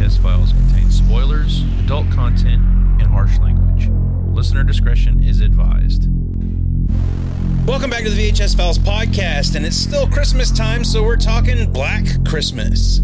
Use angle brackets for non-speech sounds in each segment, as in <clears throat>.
VHS files contain spoilers, adult content, and harsh language. Listener discretion is advised. Welcome back to the VHS Files podcast, and it's still Christmas time, so we're talking Black Christmas.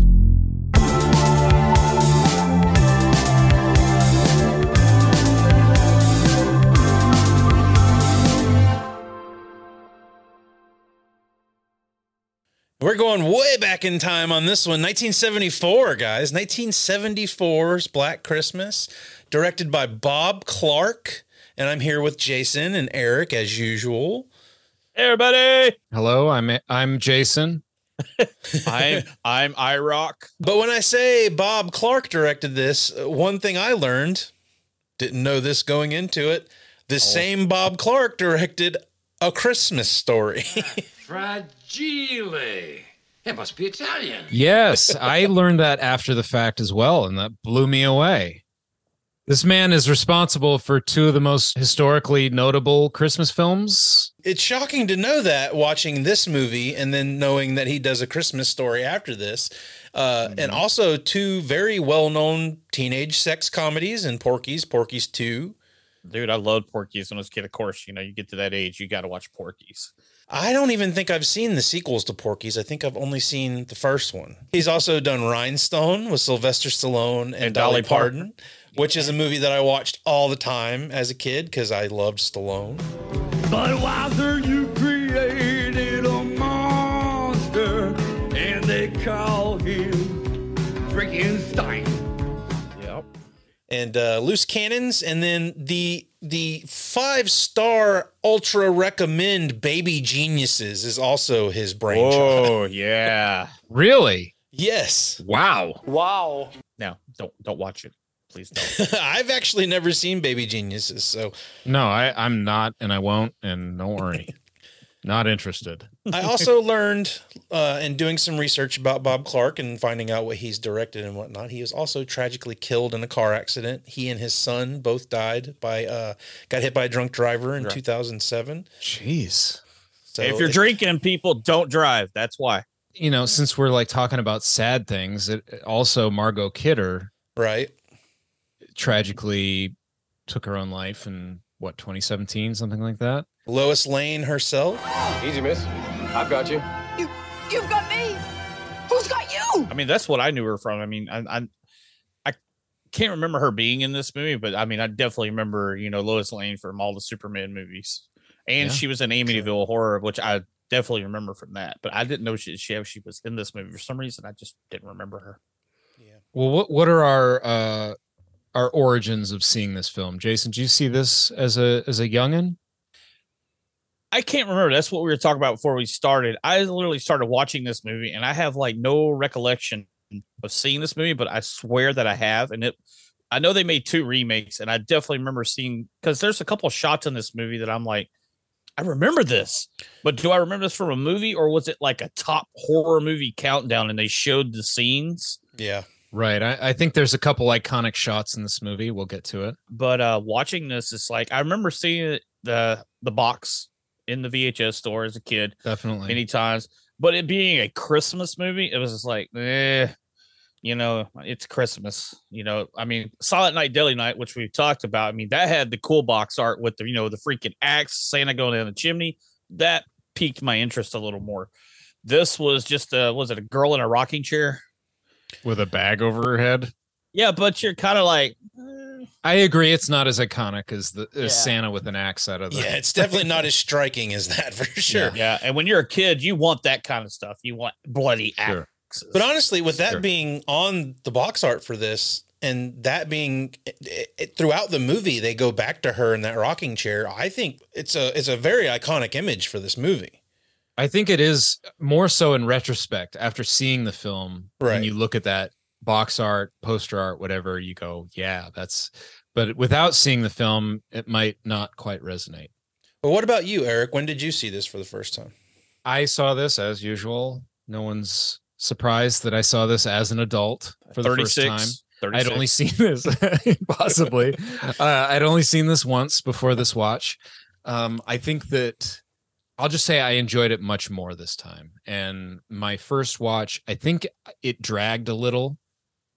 We're going way back in time on this one. 1974, guys. 1974's Black Christmas, directed by Bob Clark. And I'm here with Jason and Eric as usual. Hey everybody, Hello, I'm I'm Jason. <laughs> I'm I'm Eric. But when I say Bob Clark directed this, uh, one thing I learned, didn't know this going into it, the same Bob Clark directed A Christmas Story. <laughs> Fragile. It must be Italian. Yes, I learned that after the fact as well, and that blew me away. This man is responsible for two of the most historically notable Christmas films. it's shocking to know that watching this movie and then knowing that he does A Christmas Story after this. Uh, And also two very well known teenage sex comedies in Porky's, Porky's 2. Dude, I loved Porky's when I was a kid. Of course, you know, you get to that age, you got to watch Porky's. I don't even think I've seen the sequels to Porky's. I think I've only seen the first one. He's also done Rhinestone with Sylvester Stallone and, And Dolly Dolly Parton. Parton, which is a movie that I watched all the time as a kid because I loved Stallone. Budweiser, you And uh, Loose Cannons, and then the the five star ultra recommend Baby Geniuses is also his brainchild. Oh <laughs> yeah. Really? Yes, Wow. Wow. No, don't don't watch it, please don't. <laughs> I've actually never seen Baby Geniuses, so No, I, I'm not, and I won't, and don't worry. <laughs> Not interested. I also <laughs> learned uh, in doing some research about Bob Clark and finding out what he's directed and whatnot. He was also tragically killed in a car accident. He and his son both died by uh, got hit by a drunk driver in Right. 2007. Jeez. So if you're it- drinking, people don't drive. That's why. You know, since we're like talking about sad things, it also Margot Kidder right, tragically took her own life in what 2017, something like that. Lois Lane herself. Easy, miss. I've got you. You, you've got me. Who's got you? I mean, that's what I knew her from. I mean, I I, I can't remember her being in this movie, but I mean, I definitely remember you know Lois Lane from all the Superman movies, and Yeah. she was in Amityville Horror, which I definitely remember from that. But I didn't know she she she was in this movie for some reason. I just didn't remember her. Yeah. Well, what what are our uh our origins of seeing this film? Jason, Do you see this as a as a youngin? I can't remember. That's what we were talking about before we started. I literally started watching this movie, and I have like no recollection of seeing this movie, but I swear that I have. And it, I know they made two remakes, and I definitely remember seeing because there's a couple shots in this movie that I'm like, I remember this, but do I remember this from a movie or was it like a top horror movie countdown and they showed the scenes? Yeah, Right. I, I think there's a couple iconic shots in this movie. We'll get to it. But uh watching this, it's like I remember seeing it, the the box in the VHS store as a kid. Definitely. many times. But it being a Christmas movie, it was just like, eh, you know, it's Christmas. You know, I mean, Silent Night, Deadly Night, which we've talked about. I mean, that had the cool box art with the, you know, the freaking axe, Santa going down the chimney. That piqued my interest a little more. This was just a, was it a girl in a rocking chair? With a bag over her head. Yeah, but you're kind of like, eh, I agree. It's not as iconic as the as Yeah. Santa with an axe out of the. yeah, <laughs> it's definitely not as striking as that for sure. yeah. And when you're a kid, you want that kind of stuff. You want bloody Sure. axes. But honestly, with that Sure. being on the box art for this, and that being it, it- throughout the movie, they go back to her in that rocking chair. I think it's a it's a very iconic image for this movie. I think it is more so in retrospect after seeing the film. Right. When you look at that box art, poster art, whatever, you go, yeah, that's. But without seeing the film, it might not quite resonate. But what about you, Eric? When did you see this for the first time? I saw this as usual. No one's surprised that I saw this as an adult for the first time. 36. I'd only seen this <laughs> possibly. Uh, I'd only seen this once before this watch. Um, I think that I'll just say I enjoyed it much more this time. And my first watch, I think it dragged a little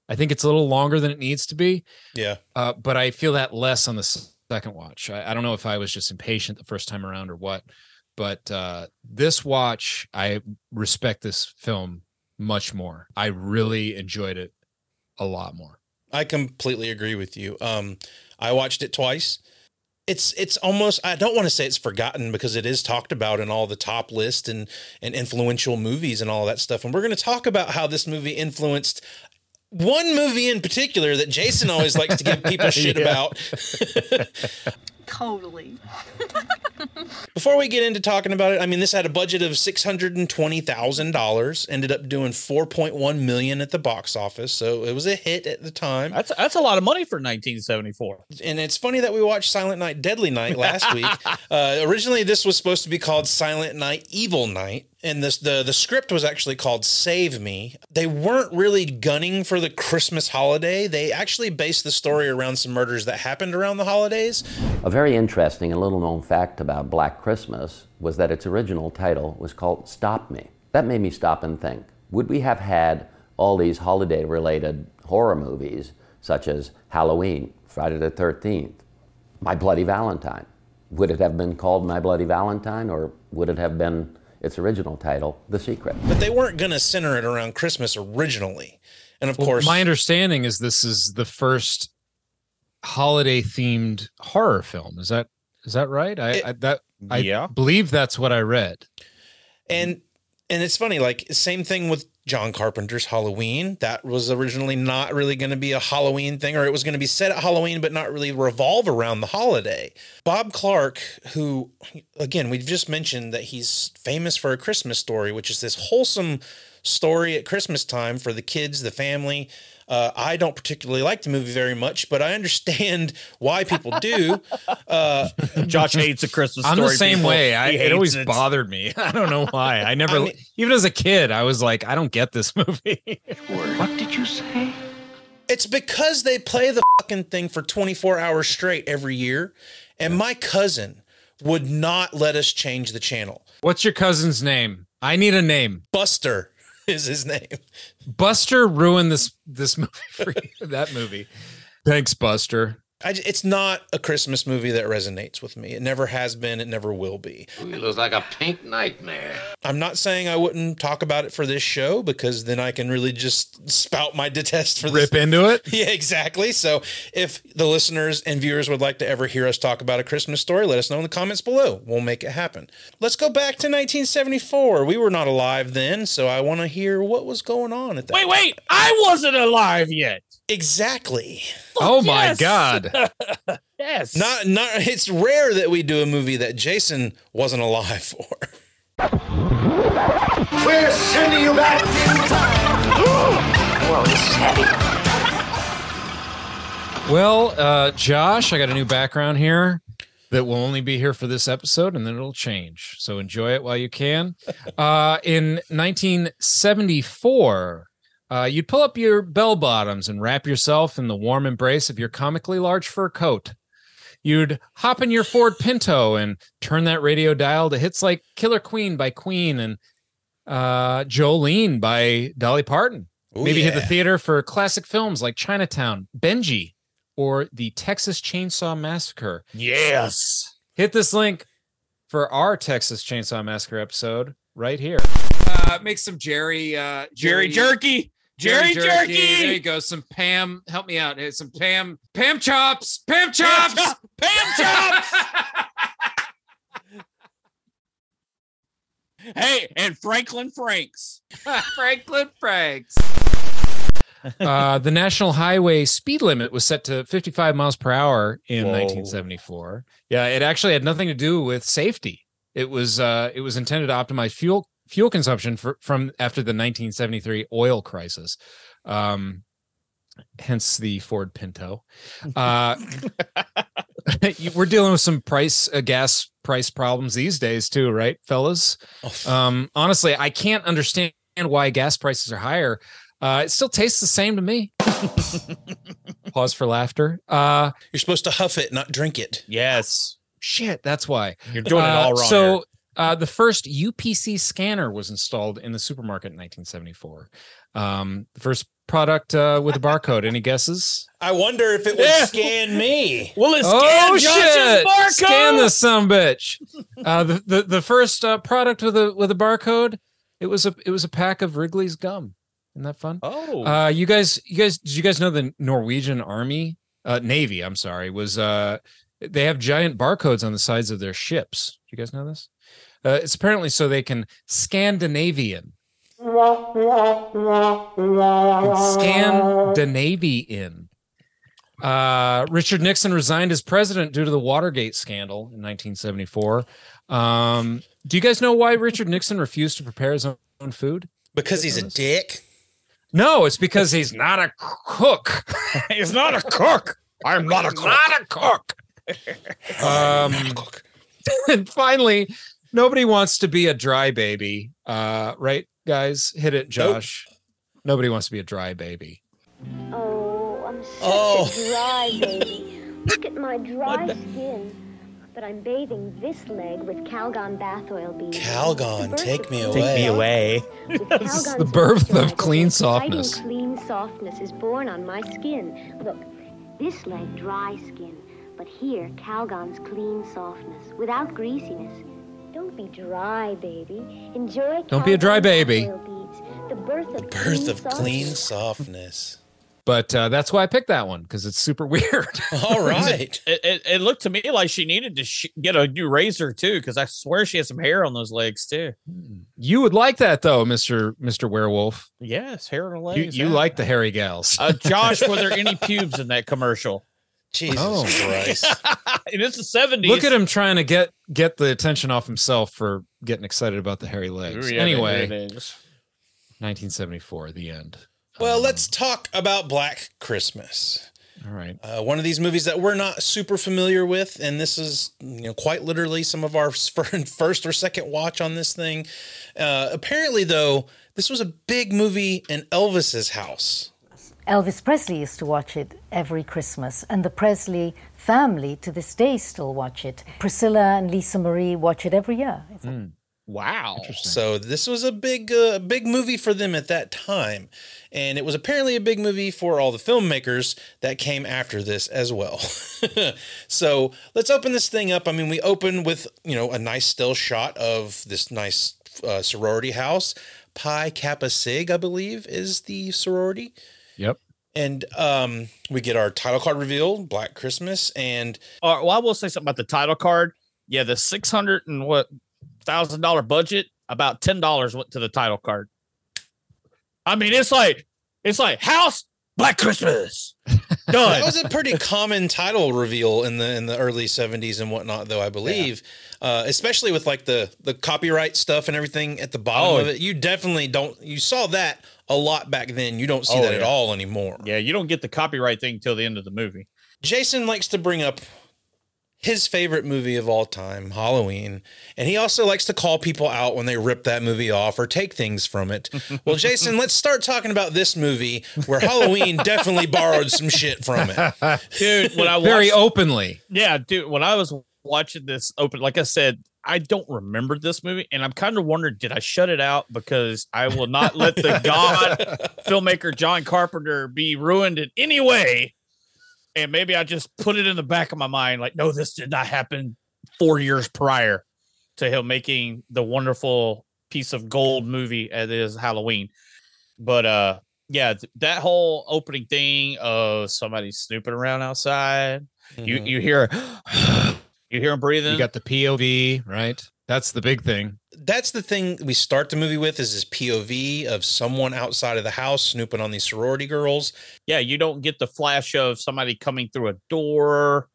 I think it's a little longer than it needs to be, Yeah. uh, but I feel that less on the second watch. I, I don't know if I was just impatient the first time around or what, but uh, this watch, I respect this film much more. I really enjoyed it a lot more. I completely agree with you. Um, I watched it twice. It's it's almost I don't want to say it's forgotten because it is talked about in all the top list and and influential movies and all that stuff. And we're going to talk about how this movie influenced one movie in particular that Jason always likes to give people <laughs> shit about. <laughs> Totally. <laughs> Before we get into talking about it, I mean, this had a budget of six hundred and twenty thousand dollars. Ended up doing four point one million at the box office, so it was a hit at the time. That's that's a lot of money for 1974. and it's funny that we watched Silent Night, Deadly Night last week. Uh, originally, this was supposed to be called Silent Night, Evil Night, and this the the script was actually called Save Me. They weren't really gunning for the Christmas holiday. They actually based the story around some murders that happened around the holidays. A very interesting and little known fact about Black Christmas was that its original title was called Stop Me. That made me stop and think would we have had all these holiday related horror movies, such as Halloween, Friday the 13th, My Bloody Valentine? Would it have been called My Bloody Valentine or would it have been its original title, The Secret? But they weren't going to center it around Christmas originally. And of Well, course, my understanding is this is the first holiday themed horror film. Is that is that right? I, It- I that I Yeah. believe that's what I read. and and it's funny like same thing with john carpenter's halloween. That was originally not really going to be a halloween thing or it was going to be set at halloween but not really revolve around the holiday. Bob clark who again we've just mentioned that he's famous for a christmas story which is this wholesome story at christmas time for the kids the family uh, I don't particularly like the movie very much, but I understand <laughs> why people do. Uh, Josh hates a Christmas I'm story. the same people. way. I, He it always it. bothered me. <laughs> I don't know <laughs> why. I never, I mean- even as a kid, I was like, I don't get this movie. What did you say? It's because they play the fucking thing for 24 hours straight every year. And my cousin would not let us change the channel. What's your cousin's name? I need a name. Buster <laughs> is his name. Buster ruined this this movie for you. That movie. Thanks, Buster. I, j- it's not a Christmas movie that resonates with me. It never has been. It never will be. It looks like a pink nightmare. I'm not saying I wouldn't talk about it for this show because then I can really just spout my detest for this Rip into it. <laughs> Yeah, exactly. So if the listeners and viewers would like to ever hear us talk about a Christmas story, let us know in the comments below. We'll make it happen. Let's go back to 1974. We were not alive then, so I want to hear what was going on at that. Wait, wait! I wasn't alive yet. Exactly. Oh my Yes. God. <laughs> Yes. Not not it's rare that we do a movie that Jason wasn't alive for. We're sending you back in time. <gasps> Whoa, this is heavy. Well, uh, Josh, I got a new background here that will only be here for this episode and then it'll change. So enjoy it while you can. Uh, in 1974, uh, you'd pull up your bell bottoms and wrap yourself in the warm embrace of your comically large fur coat. You'd hop in your Ford Pinto and turn that radio dial to hits like Killer Queen by Queen and uh, Jolene by Dolly Parton. Ooh, Maybe hit the theater for classic films like Chinatown, Benji, or the Texas Chainsaw Massacre. Yes. Hit this link for our Texas Chainsaw Massacre episode right here. Uh, make some Jerry, uh, Jerry Jerky. Jerry, Jerky. There you go. Some Pam. Help me out. Hey, Some Pam. Pam chops. Pam chops. chop- Pam <laughs> chops. hey, and Franklin Franks. <laughs> Franklin Franks. uh, the national highway speed limit was set to 55 miles per hour in Whoa. 1974. Yeah, it actually had nothing to do with safety. It was uh, it was intended to optimize fuel fuel consumption for, from after the 1973 oil crisis. Um, hence the Ford Pinto. <laughs> Uh, <laughs> we're dealing with some price uh, gas price problems these days too, right, fellas? Oh, Um, honestly, I can't understand why gas prices are higher. Uh, it still tastes the same to me. <laughs> Pause for laughter. Uh, You're supposed to huff it, not drink it. Yes. shit, that's why. You're doing it Uh, all wrong. So, here. Uh, the first UPC scanner was installed in the supermarket in 1974. Um, the first product uh, with a barcode? Any guesses? I wonder if it would Yeah. scan me. <laughs> Well, it's oh Josh's shit! barcode. Scan this some bitch. Uh, the, the the first uh, product with a with a barcode. It was a it was a pack of Wrigley's gum. Isn't that fun? Oh, Uh, you guys, you guys, did you guys know the Norwegian Army, uh, Navy? I'm sorry, was uh, they have giant barcodes on the sides of their ships. Do you guys know this? Uh, it's apparently so they can Scandinavian. Scandinavian. Uh, Richard Nixon resigned as president due to the Watergate scandal in 1974. Um, do you guys know why Richard Nixon refused to prepare his own food? Because he's a dick. No, it's because he's not a cook. <laughs> he's not a cook. I'm not a cook. <laughs> not a cook. Um, Not a cook. and finally, nobody wants to be a dry baby. Uh, right, guys? Hit it, Josh. Nobody wants to be a dry baby. Oh, I'm such Oh. a dry baby. Look at my <laughs> dry skin. But I'm bathing this leg with Calgon bath oil beads. Calgon, take me away. Take me away. With <laughs> This is Calgon's the birth of moisturizer, clean exciting softness. Clean softness is born on my skin. Look, this leg dry skin, but here Calgon's clean softness without greasiness. Don't be dry, baby. Enjoy. Don't be a dry baby. beads. The birth of Birth clean of clean softness. softness. But uh, that's why I picked that one because it's super <laughs> weird. All right. <laughs> It, it, it looked to me like she needed to sh- get a new razor too, because I swear she has some hair on those legs too. you would like that though, Mister Mister Werewolf. Yes, hair on the You, legs. you yeah. like the hairy gals. uh, Josh? Were <laughs> there any pubes in that commercial? Jesus Oh. Christ. it is the seventies. Look at him trying to get get the attention off himself for getting excited about the hairy legs. anyway, 1974, the end. Well, let's talk about Black Christmas. All right. Uh, one of these movies that we're not super familiar with, and this is you know quite literally some of our <laughs> first or second watch on this thing. Uh, apparently, though, this was a big movie in Elvis's house. Elvis Presley used to watch it every Christmas, and the Presley family to this day still watch it. Priscilla and Lisa Marie watch it every year. It's Wow. So this was a big, uh, big movie for them at that time, and it was apparently a big movie for all the filmmakers that came after this as well. <laughs> so let's open this thing up. I mean, we open with you know a nice still shot of this nice uh, sorority house. Pi Kappa Sig, I believe, is the sorority. Yep. And um, we get our title card reveal, Black Christmas, and All right, well, I will say something about the title card. Yeah, the six hundred and what thousand dollar budget, about ten dollars went to the title card. I mean, it's like it's like House Black Christmas. <laughs> that was a pretty common title reveal in the in the early 70s and whatnot though i believe uh, especially with like the the copyright stuff and everything at the bottom Oh. of it you definitely don't you saw that a lot back then. You don't see Oh, that at all anymore. Yeah, you don't get the copyright thing till the end of the movie. jason likes to bring up his favorite movie of all time halloween and he also likes to call people out when they rip that movie off or take things from it. <laughs> Well jason let's start talking about this movie where halloween <laughs> definitely borrowed some shit from it. <laughs> Dude, when I watched, Very openly. yeah, dude, when I was watching this open, like I said, I don't remember this movie, and I'm kind of wondering, did I shut it out because I will not let the <laughs> god filmmaker John Carpenter be ruined in any way, and maybe I just put it in the back of my mind, like, no, this did not happen four years prior to him making the wonderful piece of gold movie as is Halloween, but uh. Yeah, th- that whole opening thing of somebody snooping around outside, you Mhm. you hear <gasps> <laughs> you hear him breathing. You got the POV, right? That's the big thing. that's the thing we start the movie with is this POV of someone outside of the house snooping on these sorority girls. yeah, you don't get the flash of somebody coming through a door,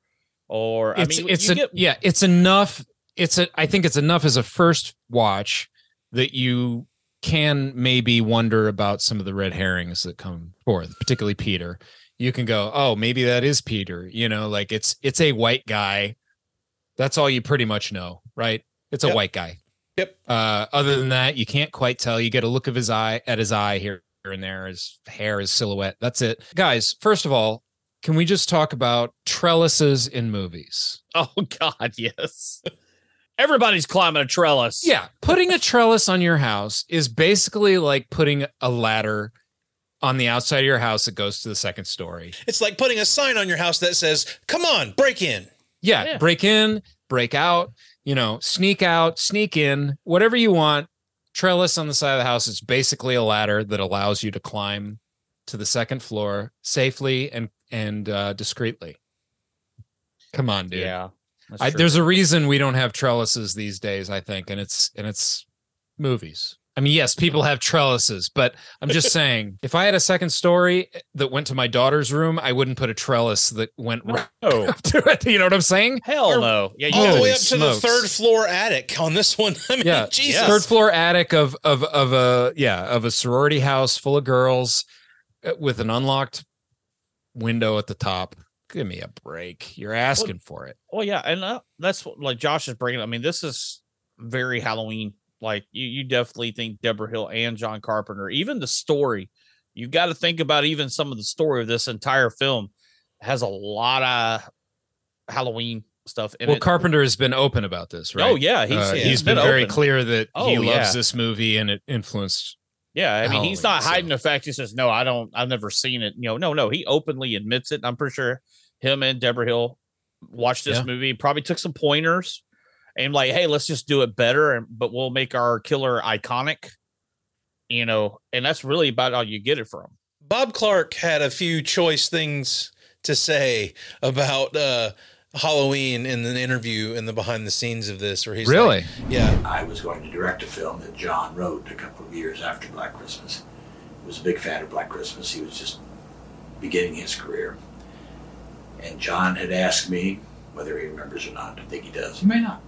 or It's I mean, it's a, get, yeah, it's enough. It's a I think it's enough as a first watch that you can maybe wonder about some of the red herrings that come forth, particularly Peter. You can go, oh, maybe that is Peter. You know, like it's it's a white guy. That's all you pretty much know, right? It's a Yep. white guy. Yep. Uh, other than that, you can't quite tell. You get a look of his eye at his eye here and there, his hair, his silhouette. That's it. Guys, first of all, can we just talk about trellises in movies? <laughs> oh god, yes. Everybody's climbing a trellis. Yeah, putting a trellis on your house is basically like putting a ladder on the outside of your house that goes to the second story. It's like putting a sign on your house that says, "Come on, break in." Yeah, Yeah. break in, break out, you know, sneak out, sneak in, whatever you want. Trellis on the side of the house is basically a ladder that allows you to climb to the second floor safely and and uh, discreetly. Come on, dude. Yeah. I, there's a reason we don't have trellises these days, I think, and it's and it's movies. I mean, yes, people have trellises, but I'm just <laughs> saying, if I had a second story that went to my daughter's room, I wouldn't put a trellis that went right Oh, <laughs> up to it. You know what I'm saying? hell Or- no. Yeah, you All the way up to the third floor attic on this one. <laughs> I mean, Yeah, Jesus. third floor attic of of of a yeah of a sorority house full of girls uh, with an unlocked window at the top. Give me a break. You're asking for it. Well, yeah, and uh, that's what like Josh is bringing. I mean, this is very Halloween. Like you, you definitely think Debra Hill and John Carpenter. Even the story, you got to think about even some of the story of this entire film has a lot of Halloween stuff in well, it. Carpenter has been open about this, right? Oh yeah, he's, Uh, he's he's been, very open. clear that Oh, he loves yeah. this movie and it influenced. Yeah, I mean, he's Halloween, not hiding so- the fact. He says, "No, I don't. I've never seen it." You know, no, no. He openly admits it. I'm pretty sure him and Debra Hill watched this Yeah. movie. Probably took some pointers and like, hey, let's just do it better, and but we'll make our killer iconic. You know, and that's really about all you get it from. Bob Clark had a few choice things to say about uh, Halloween in an interview in the behind the scenes of this, where he's like- Really? yeah, I was going to direct a film that John wrote a couple of years after Black Christmas. He was a big fan of Black Christmas. He was just beginning his career. And John had asked me, whether he remembers or not, I think he does. He may not.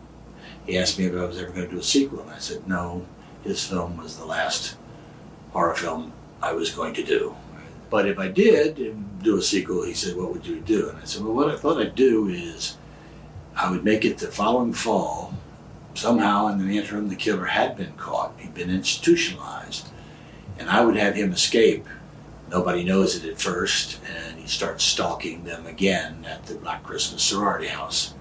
He asked me if I was ever going to do a sequel, and I said no. His film was the last horror film I was going to do. But if I did do a sequel, he said, "What would you do?" And I said, "Well, what I thought I'd do is I would make it the following fall somehow in the interim the killer had been caught he'd been institutionalized and i would have him escape nobody knows it at first and he starts stalking them again at the black christmas sorority house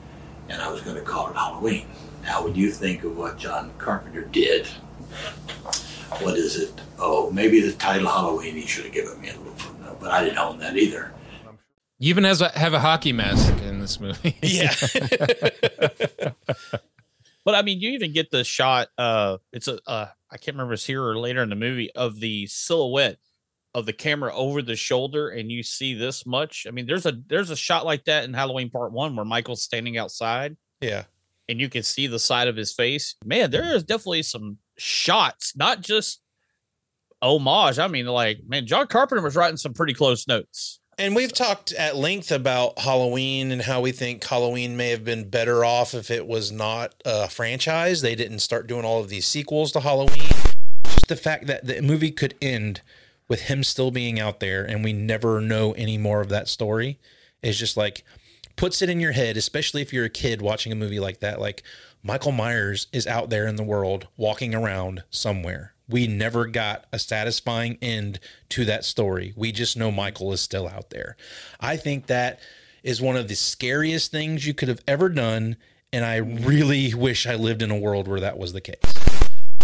and i was going to call it halloween now when you think of what john carpenter did what is it oh maybe the title halloween he should have given me a little footnote but i didn't own that either You even has a, have a hockey mask in this movie. <laughs> yeah. <laughs> But I mean, you even get the shot. Uh, it's a uh, I can't remember if it's here or later in the movie of the silhouette of the camera over the shoulder, and you see this much. I mean, there's a there's a shot like that in Halloween Part One where Michael's standing outside, yeah. And you can see the side of his face. Man, there is definitely some shots, not just homage. I mean, like man, John Carpenter was writing some pretty close notes. And we've talked at length about Halloween and how we think Halloween may have been better off if it was not a franchise. They didn't start doing all of these sequels to Halloween. Just the fact that the movie could end with him still being out there and we never know any more of that story is just like puts it in your head, especially if you're a kid watching a movie like that. Like Michael Myers is out there in the world walking around somewhere. We never got a satisfying end to that story. We just know Michael is still out there. I think that is one of the scariest things you could have ever done. And I really wish I lived in a world where that was the case.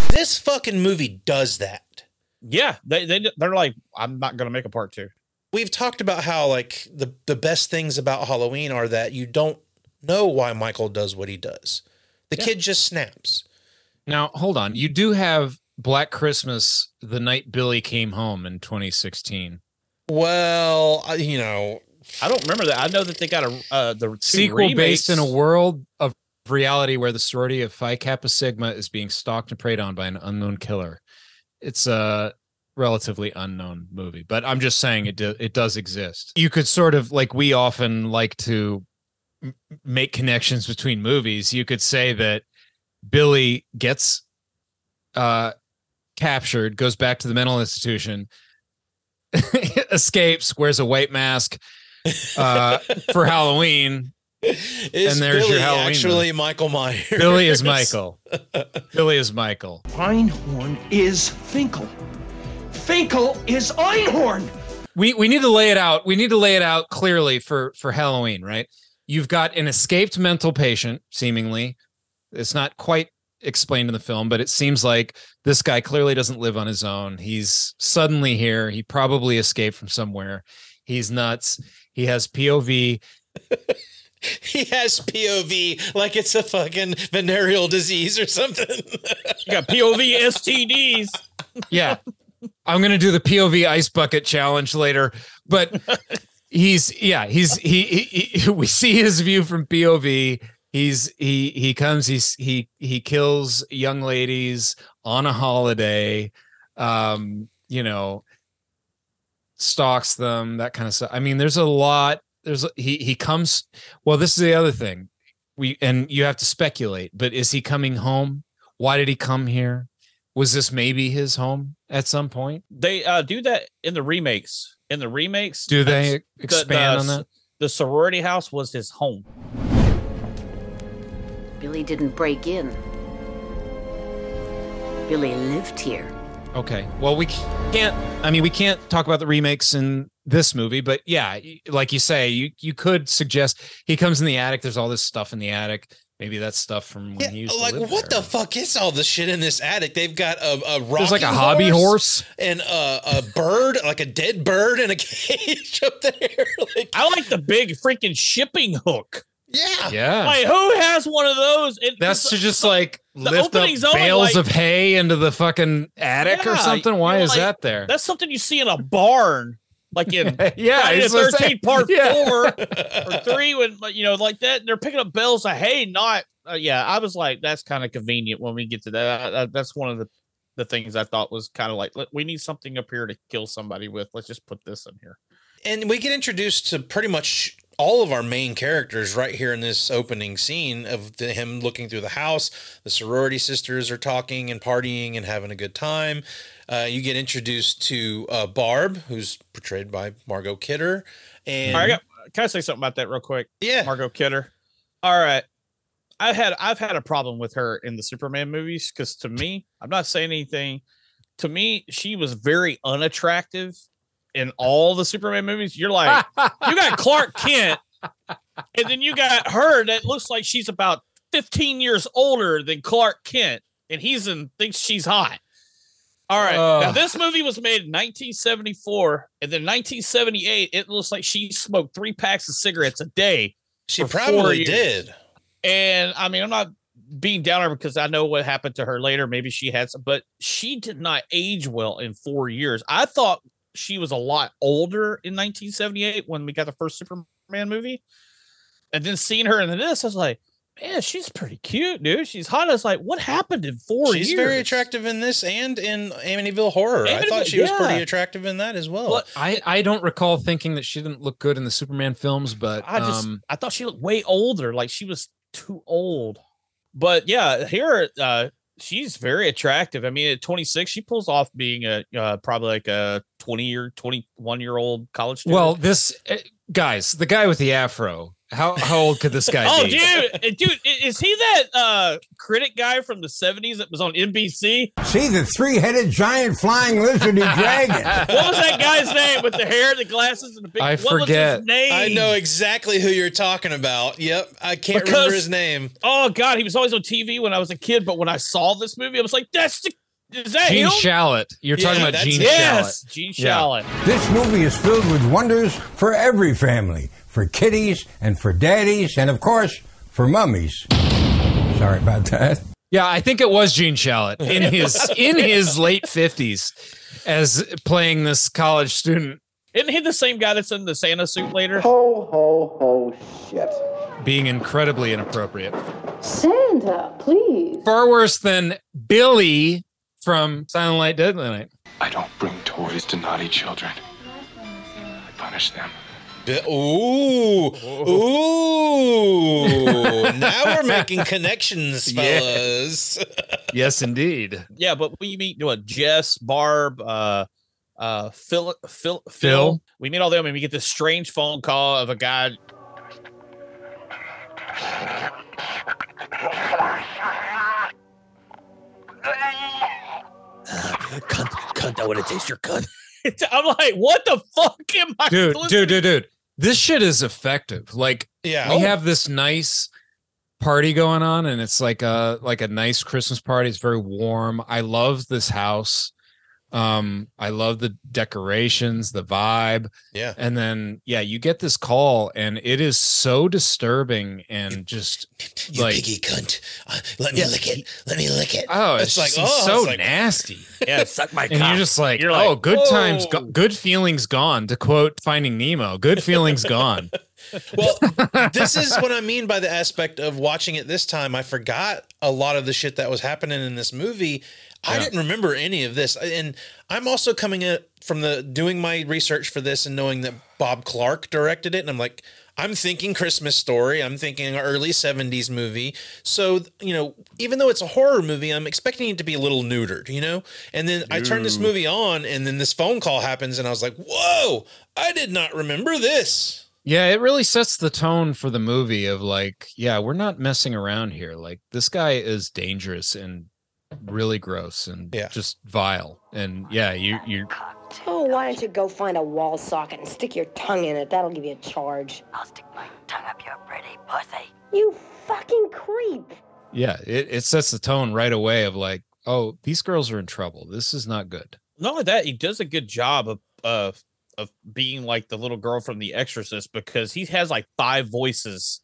This fucking movie does that. Yeah, they they they're like, I'm not gonna make a part two. We've talked about how like the the best things about Halloween are that you don't know why Michael does what he does. The kid just snaps. Now, hold on. You do have Black Christmas, the night Billy came home in 2016. Well, you know, I don't remember that. I know that they got a uh, the two Sequel based in a world of reality where the sorority of Phi Kappa Sigma is being stalked and preyed on by an unknown killer. It's a relatively unknown movie, but I'm just saying it do, it does exist. You could sort of like we often like to m- make connections between movies. You could say that Billy gets uh captured, goes back to the mental institution, <laughs> escapes, wears a white mask uh <laughs> for Halloween. is And there's your Billy Halloween actually Michael Myers? Billy is Michael. <laughs> Billy is Michael. Einhorn is Finkel. Finkel is Einhorn. We we need to lay it out. We need to lay it out clearly for for Halloween, right? You've got an escaped mental patient, seemingly. It's not quite explained in the film, but it seems like this guy clearly doesn't live on his own. He's suddenly here. He probably escaped from somewhere. He's nuts. He has POV. <laughs> He has POV like it's a fucking venereal disease or something. You got POV STDs. Yeah. I'm going to do the POV ice bucket challenge later, but <laughs> he's yeah, he's he, he, he we see his view from POV. He's he he comes he's he he kills young ladies on a holiday. Um, you know, stalks them, that kind of stuff. I mean, there's a lot there's he he comes well, this is the other thing. We and you have to speculate, but is he coming home? Why did he come here? Was this maybe his home at some point? They uh, do that in the remakes. In the remakes, Do they that's- expand on that? The sorority house was his home. Billy didn't break in. Billy lived here. Okay. Well, we can't. I mean, we can't talk about the remakes in this movie, but yeah, like you say, you you could suggest he comes in the attic. There's all this stuff in the attic. Maybe that's stuff from when he used like live what there. the fuck is all this shit in this attic? They've got a, a There's like a rocking hobby horse. and a, a bird, like a dead bird in a <laughs> cage up there. <laughs> like, I like the big freaking shipping hook. yeah, Yeah. Like who has one of those? It- That's to just like the lift up opening's only, bales like- of hay into the fucking attic or something. Why you know, is like, that there? That's something you see in a barn, like in <laughs> Yeah, Friday the it's Thirteenth saying. Part <laughs> Yeah. Four or Three, when you know, like that. They're picking up bales of hay, not. Uh, yeah, I was like, that's kind of convenient when we get to that. Uh, that's one of the the things I thought was kind of like, "Look, we need something up here to kill somebody with. Let's just put this in here. and we get introduced to pretty much all of our main characters right here in this opening scene of the, him looking through the house. The sorority sisters are talking and partying and having a good time. Uh, you get introduced to uh, Barb, who's portrayed by Margot Kidder, and All right, I got, can I say something about that real quick? Yeah, Margot Kidder. All right. I had I've had a problem with her in the Superman movies because to me, I'm not saying anything. To me, she was very unattractive in all the Superman movies. You're like, <laughs> you got Clark Kent, and then you got her that looks like she's about 15 years older than Clark Kent, and he's in thinks she's hot. All right. now this movie was made in 1974, and then 1978, it looks like she smoked three packs of cigarettes a day. she probably did. And I mean, I'm not being downer because I know what happened to her later. Maybe she had some, but she did not age well in four years. I thought she was a lot older in 1978 when we got the first Superman movie. And then seeing her in this, I was like, man, she's pretty cute, dude. She's hot. I was like, what happened in four She's years? very attractive in this and in Amityville Horror. I thought she was pretty attractive in that as well. What- I I don't recall thinking that she didn't look good in the Superman films, but I just um, I thought she looked way older, like she was too old. But yeah, here uh she's very attractive. I mean, at 26, she pulls off being a uh, probably like a 20 year, 21 year old college student. well, this eh, guys, the guy with the afro. How how old could this guy <laughs> oh, be? Oh, dude, uh, dude, is he that uh critic guy from the 70s that was on NBC? See the three-headed giant flying lizardy dragon. <laughs> What was that guy's name with the hair, the glasses, and the big? I what Was forget. his name? I know exactly who you're talking about. Yep, I can't Because- remember his name. Oh God, he was always on TV when I was a kid, but when I saw this movie, I was like, "That's the is that Gene him?" Shalit. You're talking Yeah, about Gene him. Yes, Shalit. Gene Yeah. Shalit. This movie is filled with wonders for every family, for kiddies and for daddies, and of course, for mummies. Sorry about that. Yeah, I think it was Gene Shalit in <laughs> his in his late fifties as playing this college student Isn't he the same guy that's in the Santa suit later? Ho, ho, ho, shit. being incredibly inappropriate. Santa, please. Far worse than Billy from Silent Night Deadly Night. I don't bring toys to naughty children. I punish them. Bi- Ooh, ooh! now we're making connections, <laughs> Yeah. fellas. <laughs> Yes, indeed. Yeah, but we meet what Jess, Barb, uh, uh, Phil, Phil, Phil. Phil. We meet all them, and we get this strange phone call of a guy. <laughs> cunt, cunt, I want to taste your cunt. <laughs> I'm like, what the fuck am I? Dude, listening dude, dude, dude. This shit is effective. Like Yeah. we Oh. have this nice party going on and it's like a like a nice christmas party it's very warm i love this house um i love the decorations the vibe Yeah. and then yeah you get this call and it is so disturbing and just <laughs> You like piggy cunt. Uh, let me Yeah. lick it. Let me lick it. oh it's, like, like oh, so it's like- nasty <laughs> Yeah, suck my and you're just like you're oh good times go- good feelings gone to quote finding nemo good feelings gone <laughs> Well, this is what I mean by the aspect of watching it this time. I forgot a lot of the shit that was happening in this movie. I didn't remember any of this. And I'm also coming at from the doing my research for this and knowing that Bob Clark directed it. And I'm like, I'm thinking Christmas story. I'm thinking early 70s movie. So, you know, even though it's a horror movie, I'm expecting it to be a little neutered, you know? And then I turn this movie on and then this phone call happens and I was like, whoa, I did not remember this. Yeah, it really sets the tone for the movie of like, yeah, we're not messing around here. Like this guy is dangerous and really gross and just vile. And yeah, you you Oh, why don't you go find a wall socket and stick your tongue in it? That'll give you a charge. I'll stick my tongue up your pretty pussy. You fucking creep. yeah, it, it sets the tone right away of like, oh, these girls are in trouble. This is not good. not only that, he does a good job of of of being like the little girl from The Exorcist because he has like five voices.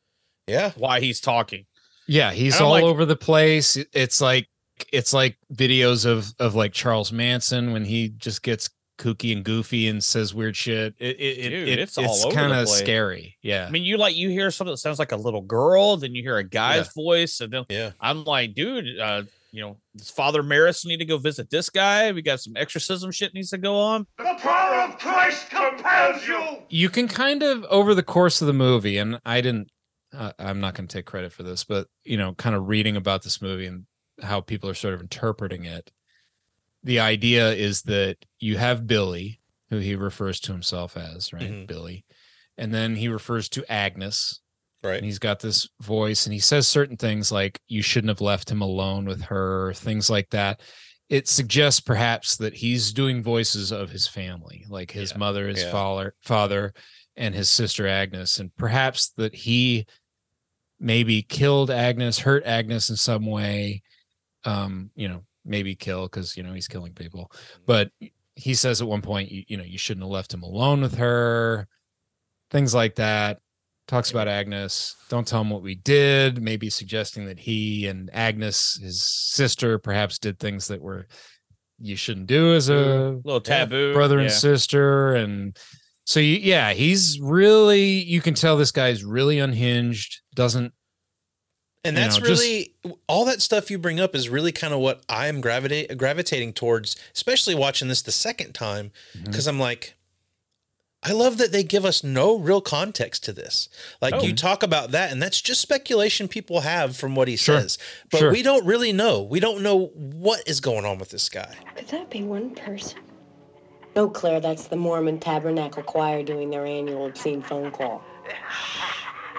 Yeah, why he's talking. Yeah, he's all like- over the place. It's like it's like videos of of like Charles Manson when he just gets kooky and goofy and says weird shit. It, it, it- Dude, it- it's all over kind of scary. Yeah. I mean, you like you hear something that sounds like a little girl, then you hear a guy's voice, and then yeah, I'm like, dude, uh, you know, does Father Maris need to go visit this guy? We got some exorcism shit needs to go on. The power of Christ compels you. you can kind of over the course of the movie and i didn't uh, i'm not going to take credit for this but you know kind of reading about this movie and how people are sort of interpreting it the idea is that you have billy who he refers to himself as right Mhm. billy and then he refers to agnes right. And he's got this voice and he says certain things like you shouldn't have left him alone with her things like that. It suggests perhaps that he's doing voices of his family like his mother his Yeah. father father and his sister agnes and perhaps that he maybe killed agnes hurt agnes in some way um you know maybe kill because you know he's killing people. But he says at one point you, you know you shouldn't have left him alone with her things like that talks about agnes don't tell him what we did maybe suggesting that he and agnes his sister perhaps did things that were you shouldn't do as a Mm, little taboo, brother and yeah. sister and so you, yeah he's really you can tell this guy's really unhinged doesn't And that's know, just- really all that stuff you bring up is really kind of what I'm gravitate gravitating towards, especially watching this the second time, Mm-hmm. because I'm like, I love that they give us no real context to this. Like Oh. you talk about that, and that's just speculation people have from what he Sure. says, but Sure. we don't really know. We don't know what is going on with this guy. Could that be one person? No, Claire, that's the Mormon Tabernacle Choir doing their annual obscene phone call.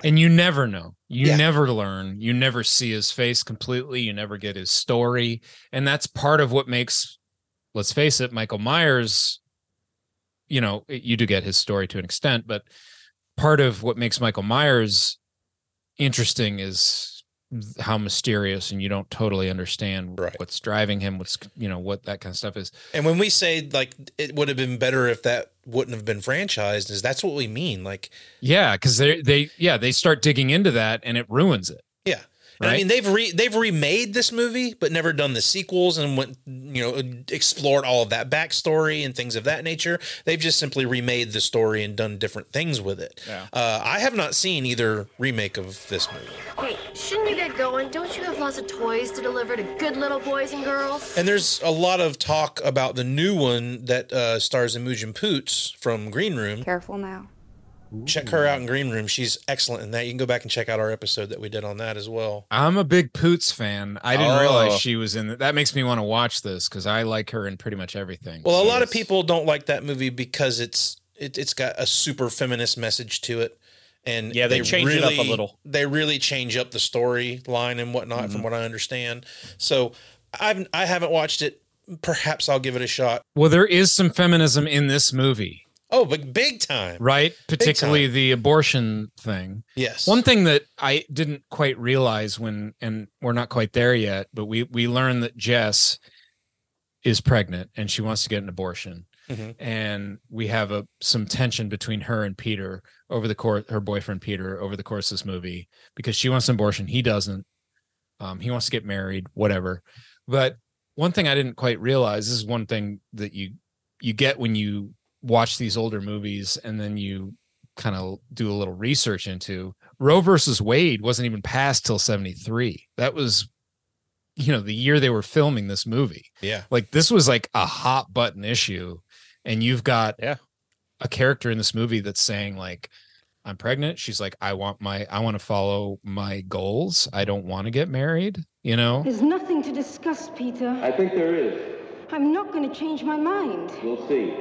and you never know you Yeah. never learn you never see his face completely you never get his story and that's part of what makes let's face it michael myers you know you do get his story to an extent but part of what makes michael myers interesting is how mysterious and you don't totally understand right. what's driving him what's you know what that kind of stuff is And when we say like it would have been better if that wouldn't have been franchised, is that's what we mean? Like, yeah because they they yeah they start digging into that and it ruins it Yeah. And I mean they've re- they've remade this movie, but never done the sequels and went you know explored all of that backstory and things of that nature. They've just simply remade the story and done different things with it. Yeah. Uh, I have not seen either remake of this movie, Hey, shouldn't you get going? Don't you have lots of toys to deliver to good little boys and girls? and there's a lot of talk about the new one that uh, stars Imogen Poots from Green Room. Careful now. Check her out in Green Room; she's excellent in that. You can go back and check out our episode that we did on that as well. I'm a big Poots fan. I didn't Oh. realize she was in that. That makes me want to watch this because I like her in pretty much everything. Well, a She lot of people don't like that movie because it's it, it's got a super feminist message to it, and Yeah, they change it up a little. They really change up the storyline and whatnot, Mm-hmm. from what I understand. So I've I haven't watched it. Perhaps I'll give it a shot. Well, there is some feminism in this movie. Oh, but big time. right? Particularly time. the abortion thing. Yes. One thing that I didn't quite realize when, and we're not quite there yet, but we we learned that Jess is pregnant and she wants to get an abortion, Mhm. and we have a some tension between her and Peter over the course, her boyfriend Peter over the course of this movie because she wants an abortion, he doesn't. Um, he wants to get married, whatever. But one thing I didn't quite realize this is one thing that you you get when you watch these older movies and then you kind of do a little research into Roe versus Wade wasn't even passed till 73. That was you know the year they were filming this movie. Yeah. Like this was like a hot button issue and you've got yeah. a character in this movie that's saying like I'm pregnant. She's like I want my I want to follow my goals. I don't want to get married, you know? There's nothing to discuss, Peter. I think there is. I'm not going to change my mind. We'll see.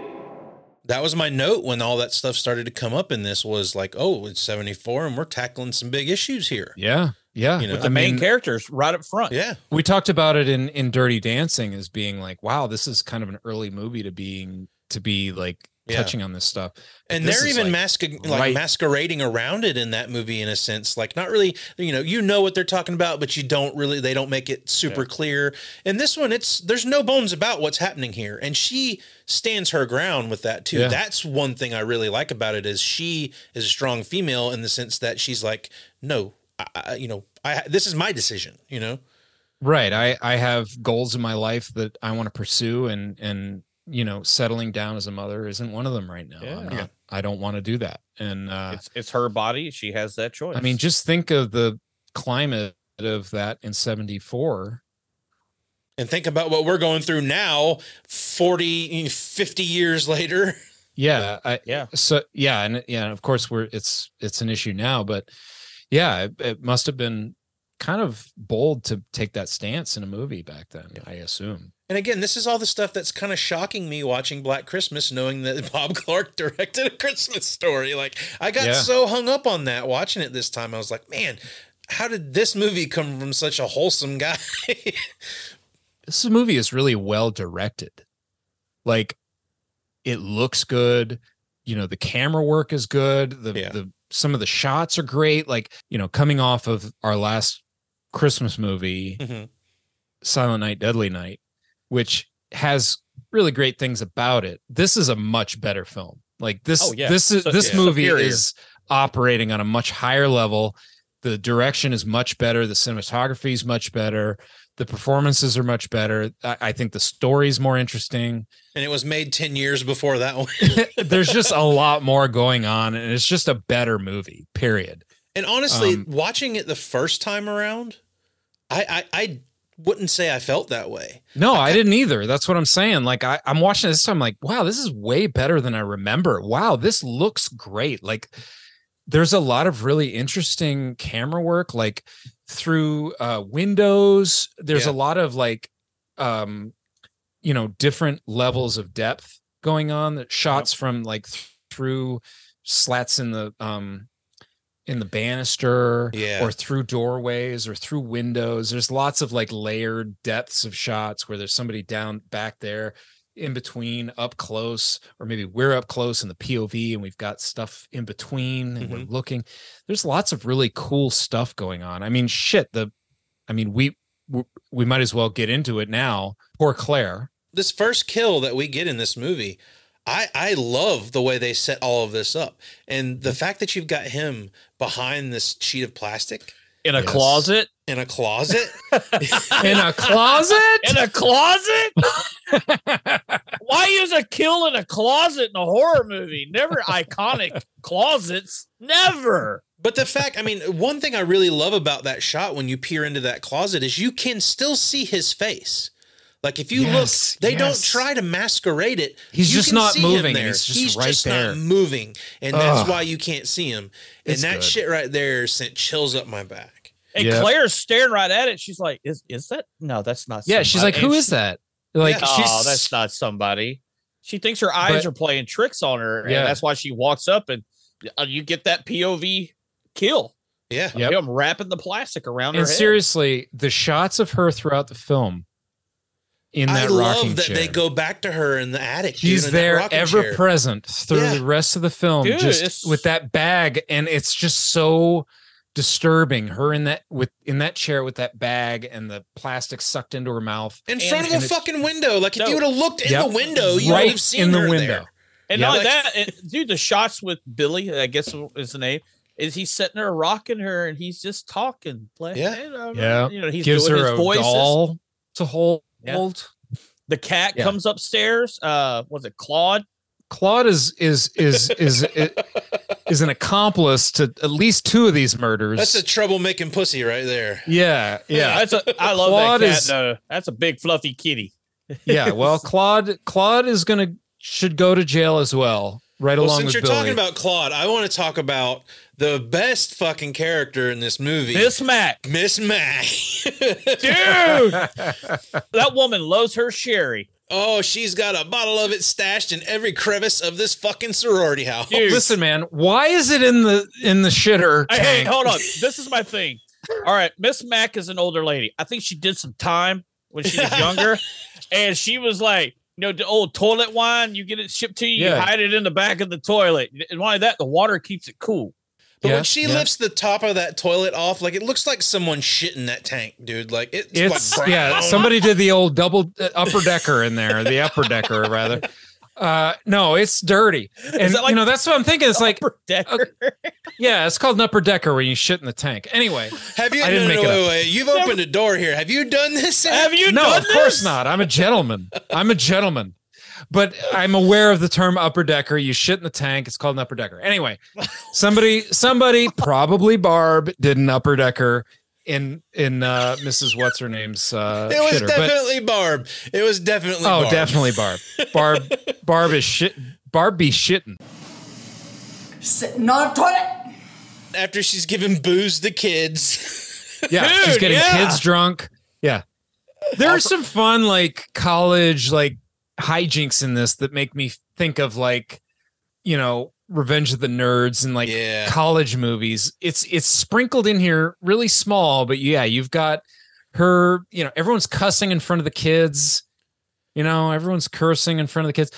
That was my note when all that stuff started to come up in this was like, oh, it's 74 and we're tackling some big issues here. Yeah. Yeah. You know, With the main characters right up front. Yeah. we talked about it in in dirty dancing as being like wow this is kind of an early movie to being to be like Yeah. touching on this stuff. And This they're even like, masca- like right- masquerading around it in that movie in a sense like not really you know you know what they're talking about but you don't really they don't make it super clear. In this one it's there's no bones about what's happening here and she stands her ground with that too. Yeah. that's one thing i really like about it is she is a strong female in the sense that she's like no I, I, you know i this is my decision you know? Right. I i have goals in my life that i want to pursue and and you know settling down as a mother isn't one of them right now I'm Yeah. not, i don't want to do that and uh It's it's her body. She has that choice. i mean just think of the climate of that in 74 and think about what we're going through now 40 50 years later <laughs> yeah I, yeah so yeah and yeah and of course we're it's it's an issue now but yeah it, it must have been kind of bold to take that stance in a movie back then i assume And again, this is all the stuff that's kind of shocking me watching Black Christmas, knowing that <laughs> Bob Clark directed a Christmas story. Like, I got Yeah. so hung up on that watching it this time. I was like, man, how did this movie come from such a wholesome guy? <laughs> this movie is really well directed like it looks good you know the camera work is good the Yeah. the some of the shots are great like you know coming off of our last christmas movie Mhm. silent night deadly night which has really great things about it this is a much better film like this Oh, yeah. this is So- this yeah. movie Superior. is operating on a much higher level the direction is much better the cinematography is much better the performances are much better i, I think the story's more interesting and it was made 10 years before that one. <laughs> there's just a lot more going on and it's just a better movie period and honestly, Um, watching it the first time around, I, I, I wouldn't say I felt that way. no i didn't either. That's what i'm saying. Like I, i'm watching this i'm like wow this is way better than i remember. Wow this looks great. Like there's a lot of really interesting camera work like through uh windows. There's Yeah. a lot of like um you know different levels of depth going on. That shots from like th- through slats in the um in the banister Yeah. or through doorways or through windows. There's lots of like layered depths of shots where there's somebody down back there in between up close or maybe we're up close in the POV and we've got stuff in between and we're mm-hmm. looking. There's lots of really cool stuff going on. I mean shit the i mean we- we might as well get into it now. Poor claire. This first kill that we get in this movie, I I love the way they set all of this up, and the mm-hmm. fact that you've got him behind this sheet of plastic in a Yes. closet. in a closet. <laughs> in a closet In a closet? <laughs> Why use a kill in a closet in a horror movie? Never iconic <laughs> closets. Never. But the fact, I mean, one thing I really love about that shot when you peer into that closet is you can still see his face. Like if you Yes, look, they don't try to masquerade it. He's You just not moving. there. He's just right there. not moving, and that's why you can't see him. And It's that good. shit right there sent chills up my back. And Yeah. Claire's staring right at it. She's like, "Is is that? No, that's not." yeah she's like somebody." who And is she- that like oh, she's that's not somebody. She thinks her eyes But- are playing tricks on her, and Yeah. that's why she walks up and uh, you get that POV kill. Yeah. Yep. Him wrapping the plastic around her and seriously the shots of her throughout the film in that I rocking love that chair. they go back to her in the attic. dude, He's there ever chair. present through Yeah. the rest of the film, Dude, just it's- with that bag, and it's just so disturbing. Her in that with in that chair with that bag and the plastic sucked into her mouth in And- front of and the fucking window. Like if No. you would have looked in Yep. the window, you would have seen in the her window. there. And Yeah. not Like- that, it, dude, the shots with Billy, I guess is the name, is he's sitting there rocking her and he's just talking. Playing, Yeah. you know, Yeah, You know, he's gives doing her his a voices. doll to hold. Yeah. The cat Yeah. comes upstairs. Uh, was it Claude? Claude is is is is <laughs> is, is an accomplice to at least two of these murders. That's a troublemaking pussy right there. yeah, yeah. That's a. I love Claude that cat. is- though. That's a big fluffy kitty. yeah well <laughs> claude claude is gonna should go to jail as well right Well, along since with you're billy talking about Claude, I want to talk about the best fucking character in this movie, Miss Mac, Miss Mac. <laughs> dude. that woman loves her sherry. oh, she's got a bottle of it stashed in every crevice of this fucking sorority house. Dude. listen man why is it in the in the shitter Hey, hey, hold on. This is my thing. All right, Miss Mac is an older lady. I think she did some time when she was <laughs> younger, and she was like, you know, the old toilet wine. You get it shipped to you, you hide it in the back of the toilet, and why that? The water keeps it cool. But Yeah, when she yeah. lifts the top of that toilet off, like it looks like someone shit in that tank, dude. Like it's, it's like, yeah somebody did the old double uh, upper decker in there the upper decker rather uh no it's dirty <laughs> and like you know that's what i'm thinking it's like Upper decker. <laughs> yeah it's called an upper decker where you shit in the tank anyway Have you? I didn't no, make no, it wait, up. wait. You've opened a door here. Have you done this? Have you no done of course not i'm a gentleman i'm a gentleman but i'm aware of the term upper decker you shit in the tank it's called an upper decker anyway somebody somebody probably barb did an upper decker in in uh mrs what's her name's uh It was shitter, but- definitely Barb. It was definitely. oh Barb. definitely barb barb <laughs> barb is shit barb be shitting Sitting on a toilet. After she's giving booze to kids. <laughs> yeah she's getting yeah. kids drunk yeah there's some fun like college like hijinks in this that make me think of like you know revenge of the nerds and like Yeah. college movies. It's it's sprinkled in here really small but yeah you've got her you know everyone's cussing in front of the kids. You know everyone's cursing in front of the kids.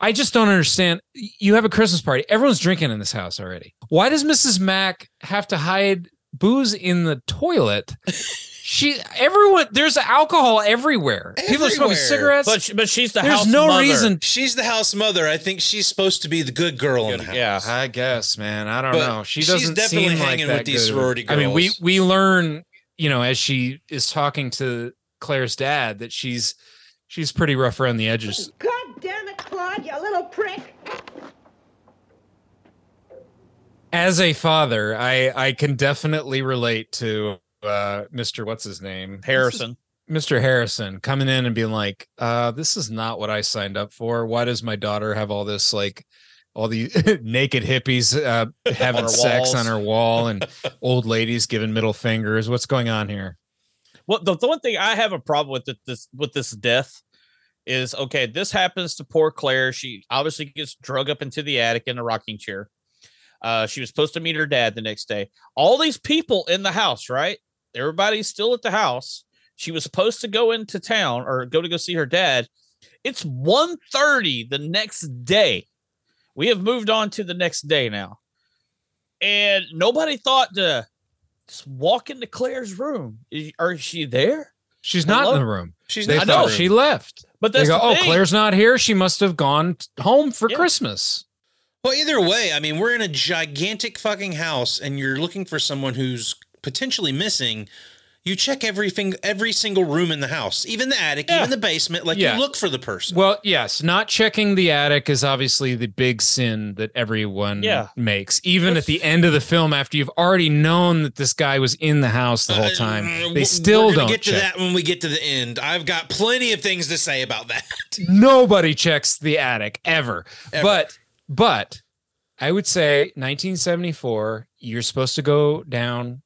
I just don't understand. You have a christmas party. Everyone's drinking in this house already. Why does mrs mack have to hide booze in the toilet she everyone there's alcohol everywhere people are smoking cigarettes But she, but she's the there's house no mother. reason She's the house mother. I think she's supposed to be the good girl in the house. Yeah. I guess, man. I don't But know. She she's doesn't definitely seem like hanging that with these good. sorority girls. I mean, we we learn, you know, as she is talking to Claire's dad, that she's she's pretty rough around the edges. God damn it, Claude, you little prick. As a father, I I can definitely relate to uh Mr. What's his name? Harrison. Mr. Harrison coming in and being like, uh, this is not what I signed up for. Why does my daughter have all this like all the <laughs> naked hippies uh, <laughs> having her sex walls. on her wall and <laughs> old ladies giving middle fingers? What's going on here? Well, the, the one thing I have a problem with this with this death is okay. This happens to poor Claire. She obviously gets drug up into the attic in a rocking chair. Uh, she was supposed to meet her dad the next day. All these people in the house, right? Everybody's still at the house. She was supposed to go into town or go to go see her dad. It's 1.30 the next day. We have moved on to the next day now. And nobody thought to just walk into Claire's room. Is, are she there? She's not in the room. She's They not. thought know. she left. But They that's go, the oh, thing. Claire's not here. She must have gone home for Yeah. Christmas. Well, either way, I mean, we're in a gigantic fucking house, and you're looking for someone who's potentially missing. You check everything, every single room in the house, even the attic, Yeah. even the basement. Like Yeah. you look for the person. Well, yes, not checking the attic is obviously the big sin that everyone Yeah. makes. Even at the end of the film, after you've already known that this guy was in the house the whole Uh, time, uh, they still we're don't get to that when we get to the end. I've got plenty of things to say about that. <laughs> Nobody checks the attic ever. Ever. But but I would say 1974, you're supposed to go down,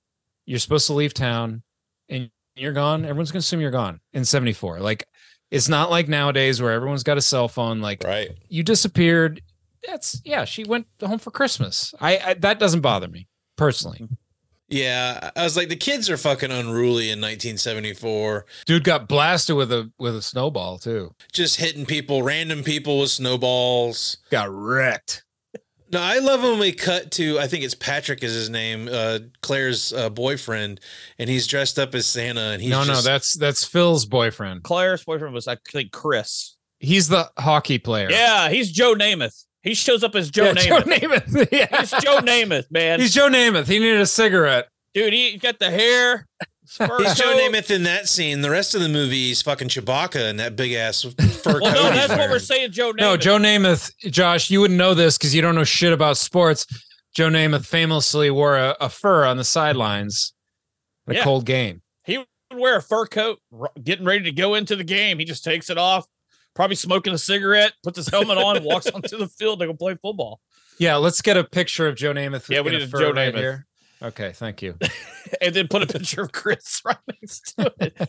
you're supposed to leave town, and you're gone. Everyone's gonna assume you're gone in 74. Like it's not like nowadays where everyone's got a cell phone. Like Right. you disappeared. That's yeah, she went home for Christmas. I, I that doesn't bother me personally. Yeah, I was like, the kids are fucking unruly in 1974, Dude got blasted with a with a snowball too. just hitting people, random people with snowballs. Got wrecked. No, I love when we cut to I think it's Patrick is his name, uh, Claire's uh, boyfriend, and he's dressed up as Santa, and he's no, no, that's that's Phyl's boyfriend. Claire's boyfriend was, I think, Chris. He's the hockey player. Yeah, he's Joe Namath. He shows up as Joe Yeah, Namath. Joe Namath. <laughs> Yeah. He's Joe Namath, man. He's Joe Namath. He needed a cigarette. Dude, he got the hair. Spur He's Joe. Namath in that scene. The rest of the movie, he's fucking Chewbacca in that big ass fur <laughs> Well, coat. no, that's what we're saying, Joe Namath. No, Joe Namath, Josh, you wouldn't know this because you don't know shit about sports. Joe Namath famously wore a, a fur on the sidelines in a Yeah. cold game. He would wear a fur coat, r- getting ready to go into the game. He just takes it off, probably smoking a cigarette, puts his helmet on, and walks <laughs> onto the field to go play football. Yeah, let's get a picture of Joe Namath. Yeah, we need a fur Joe right Namath. here. Okay, thank you. <laughs> And then put a picture of Chris <laughs> right next to it.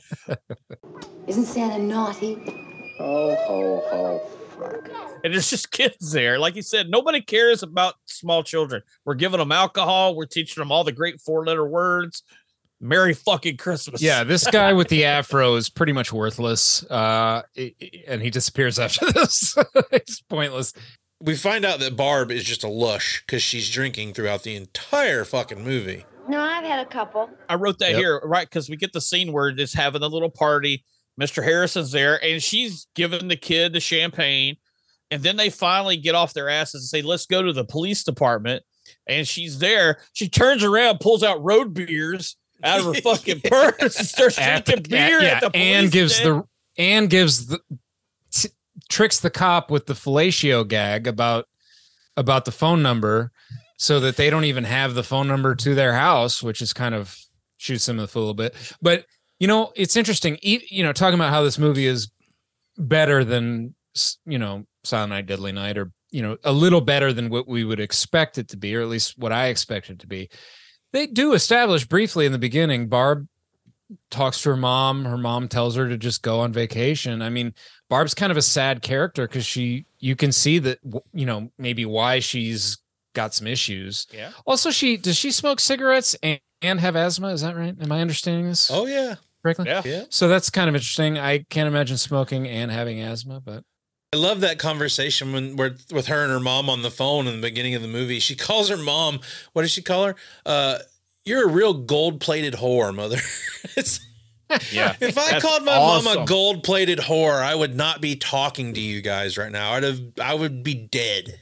Isn't Santa naughty? Oh, ho, ho. And it's just kids there. Like you said, nobody cares about small children. We're giving them alcohol. We're teaching them all the great four letter words. Merry fucking Christmas. Yeah, this <laughs> guy with the afro is pretty much worthless. Uh, i- i- and he disappears after this. it's pointless. We find out that Barb is just a lush because she's drinking throughout the entire fucking movie. No, I've had a couple. I wrote that Yep. here, right? Because we get the scene where it's having a little party. Mr. Harrison's there, and she's giving the kid the champagne. And then they finally get off their asses and say, Let's go to the police department. And she's there. She turns around, pulls out road beers out of her <laughs> fucking purse, and starts At drinking beer yeah, at the police and gives stand. the and gives the t- tricks the cop with the fellatio gag about about the phone number so that they don't even have the phone number to their house which is kind of shoots them in the foot a little bit. But you know it's interesting you know talking about how this movie is better than you know silent night deadly night or you know a little better than what we would expect it to be or at least what i expect it to be. They do establish briefly in the beginning barb talks to her mom her mom tells her to just go on vacation. I mean barb's kind of a sad character because she you can see that you know maybe why she's got some issues Yeah. also she does she smoke cigarettes and, and have asthma is that right am i understanding this Oh yeah, correctly Yeah. yeah. so that's kind of interesting i can't imagine smoking and having asthma but I love that conversation when where with her and her mom on the phone in the beginning of the movie. She calls her mom. What does she call her? Uh, you're a real gold plated whore, mother. <laughs> it's Yeah. <laughs> If I That's called my mom a gold plated whore, I would not be talking to you guys right now. I'd have I would be dead.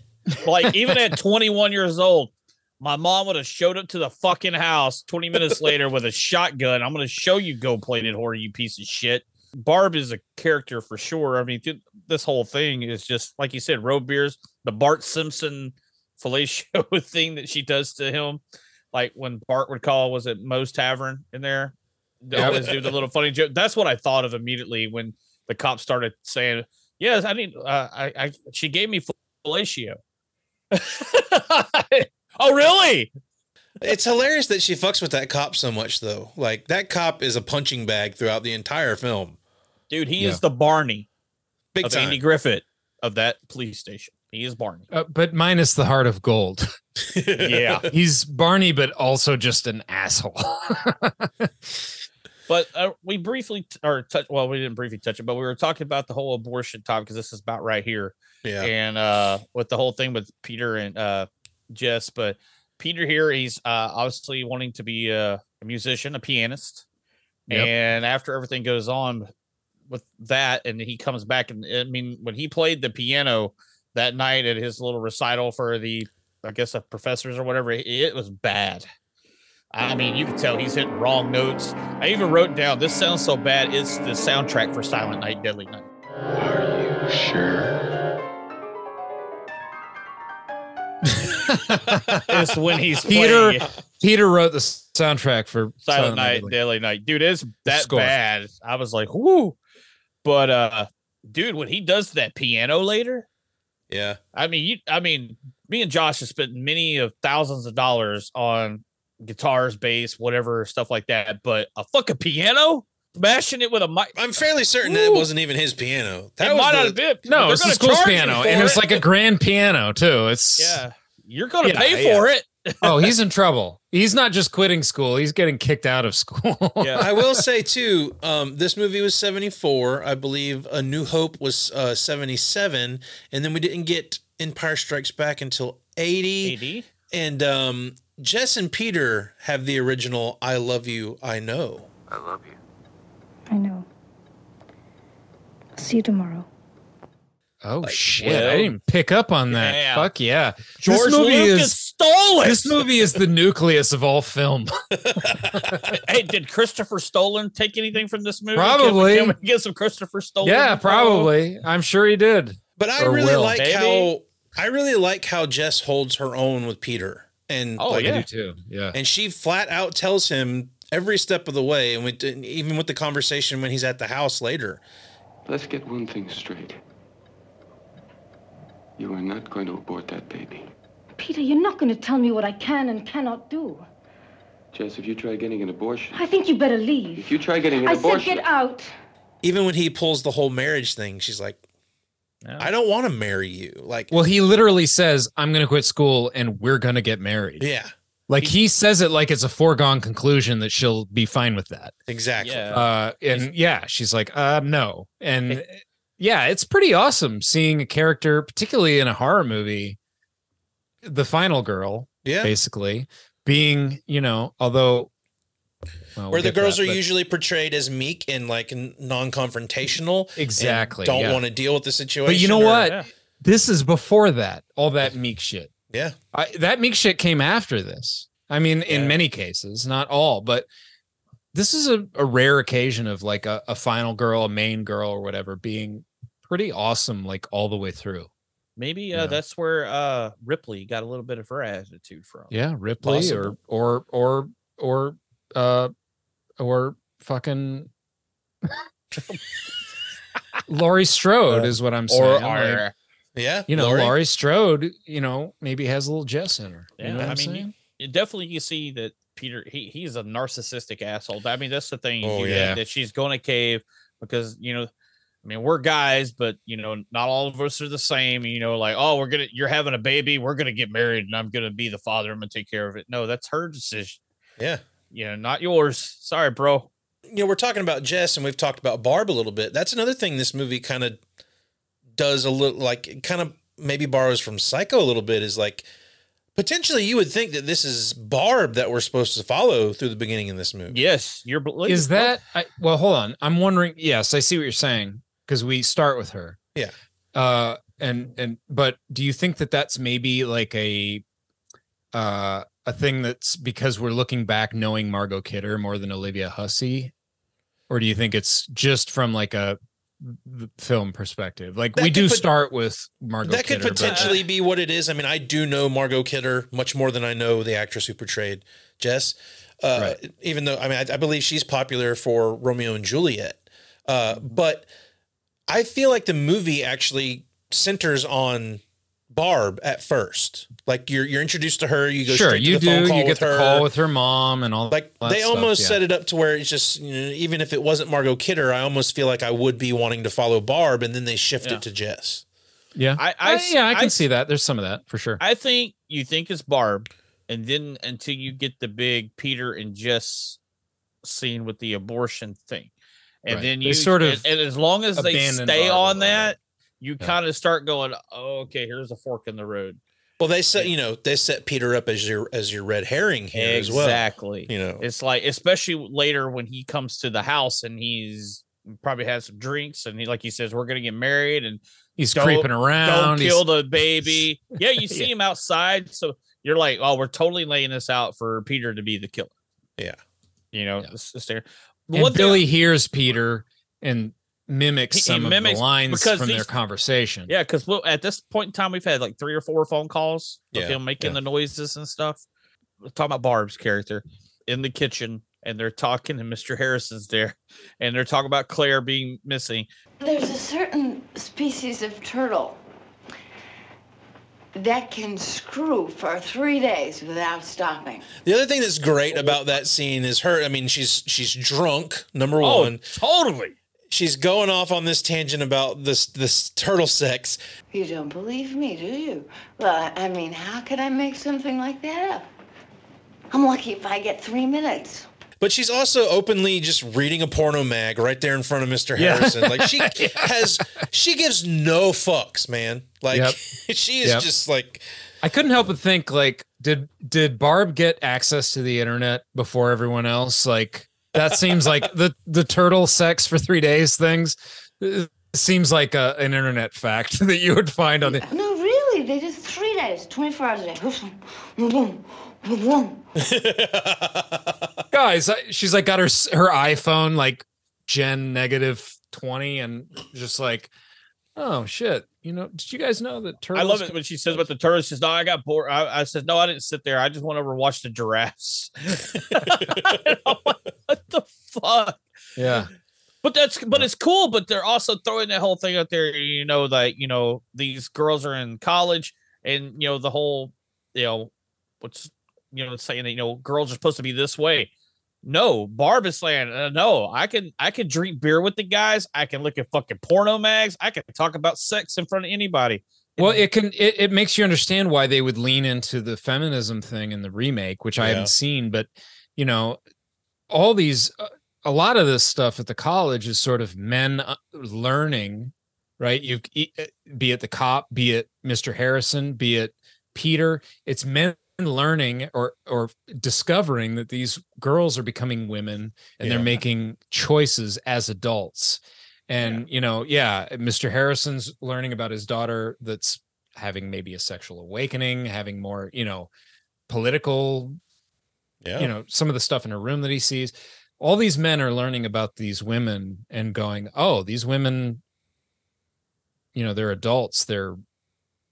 like <laughs> even at 21 years old, my mom would have showed up to the fucking house 20 minutes later with a shotgun. I'm going to show you gold plated whore, you piece of shit. Barb is a character for sure. I mean, th- this whole thing is just like you said, road beers, the Bart Simpson fellatio <laughs> thing that she does to him. Like when Bart would call, was it Moe's Tavern in there? They Yep. always do the little funny joke. That's what I thought of immediately when the cop started saying, "Yes, I need." Uh, I, I she gave me fellatio. <laughs> oh, really? It's hilarious that she fucks with that cop so much though. Like that cop is a punching bag throughout the entire film. Dude, he Yeah. is the Barney Big of time. Andy Griffith of that police station. He is Barney. uh, but minus the heart of gold <laughs> Yeah. he's barney but also just an asshole <laughs> But uh, we briefly t- or touch well, we didn't briefly touch it, but we were talking about the whole abortion topic because this is about right here. Yeah. And uh with the whole thing with Peter and uh Jess, but Peter here, he's uh obviously wanting to be a, a musician, a pianist. Yep. And after everything goes on with that, and he comes back and I mean, when he played the piano that night at his little recital for the I guess the professors or whatever, it, it was bad. I mean, you can tell he's hitting wrong notes. I even wrote down this sounds so bad. It's the soundtrack for Silent Night, Deadly Night. Are you sure? It's when he's <laughs> peter playing peter wrote the soundtrack for Silent Night, Deadly. Deadly Night. Dude, it's that score. bad. I was like, whoo. But uh, dude, when he does that piano later, Yeah. I mean, you, I mean, me and Josh have spent many of thousands of dollars on guitars, bass, whatever stuff like that. But a fucking piano, smashing it with a mic. I'm fairly certain that it wasn't even his piano. That It was might the- not have been. no it's the gonna school piano and it's it. like a grand piano too it's yeah. You're gonna Yeah, pay yeah. for it. oh, he's in <laughs> trouble. He's not just quitting school; he's getting kicked out of school. Yeah, I will say too, um, this movie was seventy four. I believe A New Hope was uh, seventy seven, and then we didn't get Empire Strikes Back until eighty. 80? And um, Jess and Peter have the original "I Love You, I Know." I love you. I know. I'll see you tomorrow. Oh shit! well- I didn't pick up on that. Yeah. Fuck yeah! George this movie Lucas is stole it. this movie is the nucleus of all film. <laughs> hey, did Christopher Stolen take anything from this movie? Probably. Can we, can we get some Christopher Stolen? yeah, info? probably. I'm sure he did. But I Or really will. like Maybe. how I really like how Jess holds her own with Peter, and Oh, like, yeah. I do too. Yeah. and she flat out tells him every step of the way, and we didn't, even with the conversation when he's at the house later. Let's get one thing straight. You are not going to abort that baby. Peter, you're not going to tell me what I can and cannot do. Jess, if you try getting an abortion, I think you better leave. if you try getting an I said abortion, get out. Even when he pulls the whole marriage thing, she's like, "I don't want to marry you." Like, Well, he literally says, "I'm going to quit school and we're going to get married." yeah, Like he says it like it's a foregone conclusion that she'll be fine with that. exactly. Yeah. Uh, and yeah, she's like, uh, no. And yeah, it's pretty awesome seeing a character, particularly in a horror movie, the final girl, Yeah. basically being, you know, although well, we'll Where the girls that, are but- usually portrayed as meek and like non-confrontational, and Exactly, don't yeah. want to deal with the situation. But you know or- what? Yeah. This is before that, all that meek shit. Yeah, I, that meek shit came after this. I mean, in Yeah. many cases, not all, but this is a, a rare occasion of like a, a final girl, a main girl, or whatever being pretty awesome, like all the way through. Maybe uh, Yeah. that's where uh, Ripley got a little bit of her attitude from. Yeah, Ripley Possible. or or or or uh or fucking Laurie Strode Uh, is what I'm saying. or Like, yeah. you know, Lori? Laurie Strode, you know, maybe has a little Jess in her. You yeah, know what I I'm mean, saying? you, you definitely you see that Peter he he's a narcissistic asshole. I mean, that's the thing. Oh, you yeah. think that she's going to cave because you know, I mean, we're guys, but you know, not all of us are the same. You know, like oh, we're gonna you're having a baby, we're gonna get married, and I'm gonna be the father. I'm gonna take care of it. No, that's her decision. yeah. You know, not yours. Sorry, bro. you know, we're talking about Jess and we've talked about Barb a little bit. That's another thing this movie kind of does a little like kind of maybe borrows from Psycho a little bit is like potentially you would think that this is Barb that we're supposed to follow through the beginning of this movie. Yes, you're. bel- Is that I, well? Hold on. I'm wondering. Yes, I see what you're saying because we start with her. Yeah. Uh, and and but do you think that that's maybe like a uh a thing that's because we're looking back knowing Margot Kidder more than Olivia Hussey, or do you think it's just from like a film perspective? Like That we do pot- start with Margot. that could Kidder, but- potentially be what it is. I mean, I do know Margot Kidder much more than I know the actress who portrayed Jess. Uh, Even though I mean, I, I believe she's popular for Romeo and Juliet, uh, but I feel like the movie actually centers on Barb at first. Like you're you're introduced to her, you go sure straight you to the phone do. call You with get the her. call with her mom and all. like that they stuff, almost yeah. set it up to where it's just you know, even if it wasn't Margot Kidder, I almost feel like I would be wanting to follow Barb, and then they shift Yeah. it to Jess. Yeah, I, I Uh, yeah, I can I- see that. There's some of that for sure. I think you think it's Barb, and then until you get the big Peter and Jess scene with the abortion thing, and Right. then They you sort of and, and as long as they stay Barb on that, you Yeah. kind of start going, oh, okay, here's a fork in the road. Well, they set you know they set Peter up as your as your red herring here as well. Exactly. You know, It's like, especially later when he comes to the house and he's probably has some drinks and he, like he says, we're gonna get married and He's creeping around. Don't he's- kill the baby. <laughs> Yeah, you see him outside, so you're like, oh, we're totally laying this out for Peter to be the killer. Yeah. You know, it's, it's there. and thing- Billy hears Peter and mimics He- he some of the lines because from their conversation. Yeah, because well, at this point in time, we've had like three or four phone calls of Yeah, him making yeah. the noises and stuff. We're talking about Barb's character in the kitchen, and they're talking, and Mr. Harrison's there, and they're talking about Claire being missing. There's a certain species of turtle that can screw for three days without stopping. the other thing that's great about that scene is her. I mean, she's she's drunk. Number Oh, one, totally. She's going off on this tangent about this this turtle sex. You don't believe me, do you? Well, I mean, how could I make something like that up? I'm lucky if I get three minutes. But she's also openly just reading a porno mag right there in front of Mr. Yeah. Harrison. Like she <laughs> has, she gives no fucks, man. Like Yep. <laughs> she is Yep. just like, I couldn't help but think like did did Barb get access to the internet before everyone else? Like that seems like the the turtle sex for 3 days things uh, seems like a, an internet fact <laughs> that you would find on the No, really, they did three days, 24 hours a day. <laughs> Guys she's like got her her iphone like gen negative 20 and just like oh shit you know did you guys know that I love it when she says about the turtles. She says, "No, I got bored." I, I said, "No, I didn't sit there. I just went over and watched the giraffes." And I'm like, what the fuck? yeah But that's but it's cool. But they're also throwing that whole thing out there. You know, like you know, these girls are in college, and you know the whole, you know, what's you know saying that you know girls are supposed to be this way. No, Barb is saying uh, no. I can I can drink beer with the guys. I can look at fucking porno mags. I can talk about sex in front of anybody. well it can it, it makes you understand why they would lean into the feminism thing in the remake which i Yeah. haven't seen but you know all these uh, a lot of this stuff at the college is sort of men uh, learning right? You be it the cop be it mr harrison be it peter it's men learning or or discovering that these girls are becoming women and they're making choices as adults. And you know yeah mr harrison's learning about his daughter that's having maybe a sexual awakening having more you know political yeah, you know some of the stuff in her room that he sees. All these men are learning about these women and going oh these women you know they're adults. They're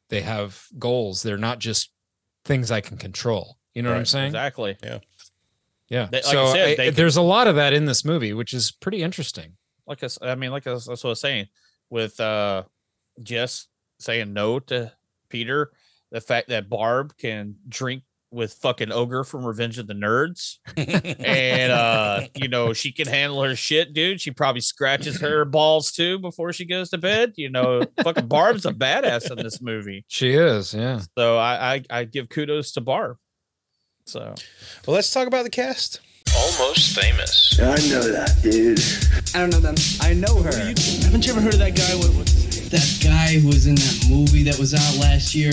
they have goals. They're not just things i can control. You know what i'm saying? Exactly. yeah. yeah. They- like I so said, I- can- there's a lot of that in this movie which is pretty interesting. Like I mean, like I was, that's what I was saying with uh Jess saying no to Peter, the fact that Barb can drink with fucking ogre from Revenge of the Nerds, and <laughs> uh, you know she can handle her shit, dude. She probably scratches her <clears throat> balls too before she goes to bed. You know, fucking Barb's a badass in this movie, she is yeah so I I, I give kudos to Barb. So well, let's talk about the cast. Almost famous. I know that, dude. I don't know them. I know her. You, haven't you ever heard of that guy? What, what's his name? That guy who was in that movie that was out last year.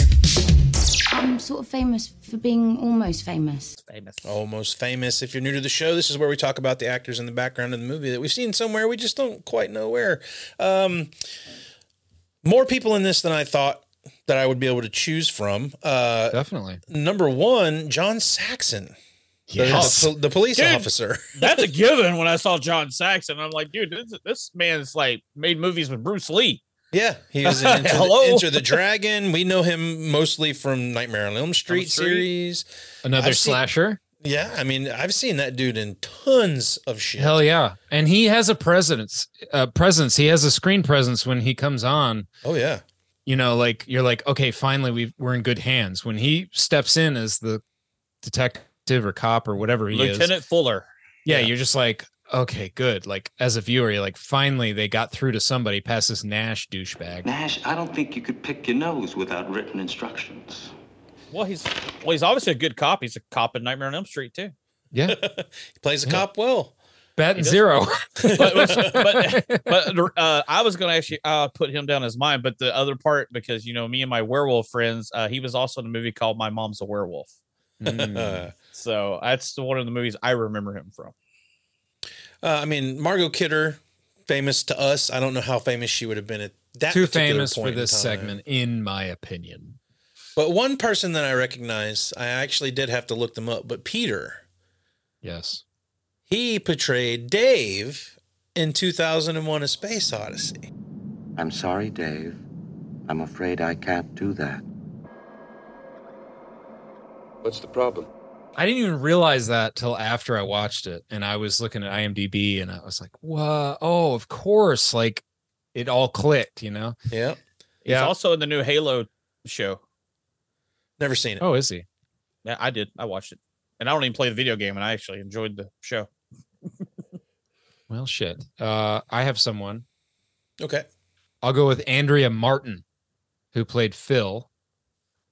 I'm sort of famous for being almost famous. famous. Almost famous. If you're new to the show, this is where we talk about the actors in the background of the movie that we've seen somewhere. We just don't quite know where. Um, more people in this than I thought that I would be able to choose from. Uh, definitely number one, John Saxon. The- Yes. The, the police Dude, officer. <laughs> That's a given. When I saw John Saxon, I'm like, dude, this, this man's like made movies with Bruce Lee. Yeah, he was in <laughs> Enter, Hello? the, Enter the Dragon. We know him mostly from Nightmare on Elm Street, Street. series. another I've seen- slasher Yeah, I mean, I've seen that dude in tons of shit. Hell yeah. And he has a presence uh presence. He has a screen presence when he comes on. Oh yeah. You know, like you're like, okay, finally we we're in good hands. When he steps in as the detective or cop or whatever he is. Lieutenant Fuller. Yeah, you're just like, okay, good. Like as a viewer, you're like, finally they got through to somebody past this Nash douchebag. Nash, I don't think you could pick your nose without written instructions. Well, he's well, he's obviously a good cop. He's a cop in Nightmare on Elm Street too. Yeah. <laughs> he plays a cop well. Bet He zero. <laughs> but but, <laughs> but uh, I was going to actually uh, put him down as mine, but the other part because you know me and my werewolf friends, uh, he was also in a movie called My Mom's a Werewolf. Mm. So that's one of the movies I remember him from. Uh, I mean, Margot Kidder, famous to us. I don't know how famous she would have been at that. Too famous for point in this time. segment, in my opinion. But one person that I recognize, I actually did have to look them up. But Peter, Yes. he portrayed Dave in 2001: A Space Odyssey. I'm sorry, Dave. I'm afraid I can't do that. What's the problem? I didn't even realize that till after I watched it, and I was looking at IMDb, and I was like, "Whoa! Oh, of course!" Like it all clicked, you know? Yeah. He's Yeah. also in the new Halo show. Never seen it. Oh, is he? Yeah, I did. I watched it, and I don't even play the video game, and I actually enjoyed the show. <laughs> Well, shit. Uh, I have someone. Okay. I'll go with Andrea Martin, who played Phyl.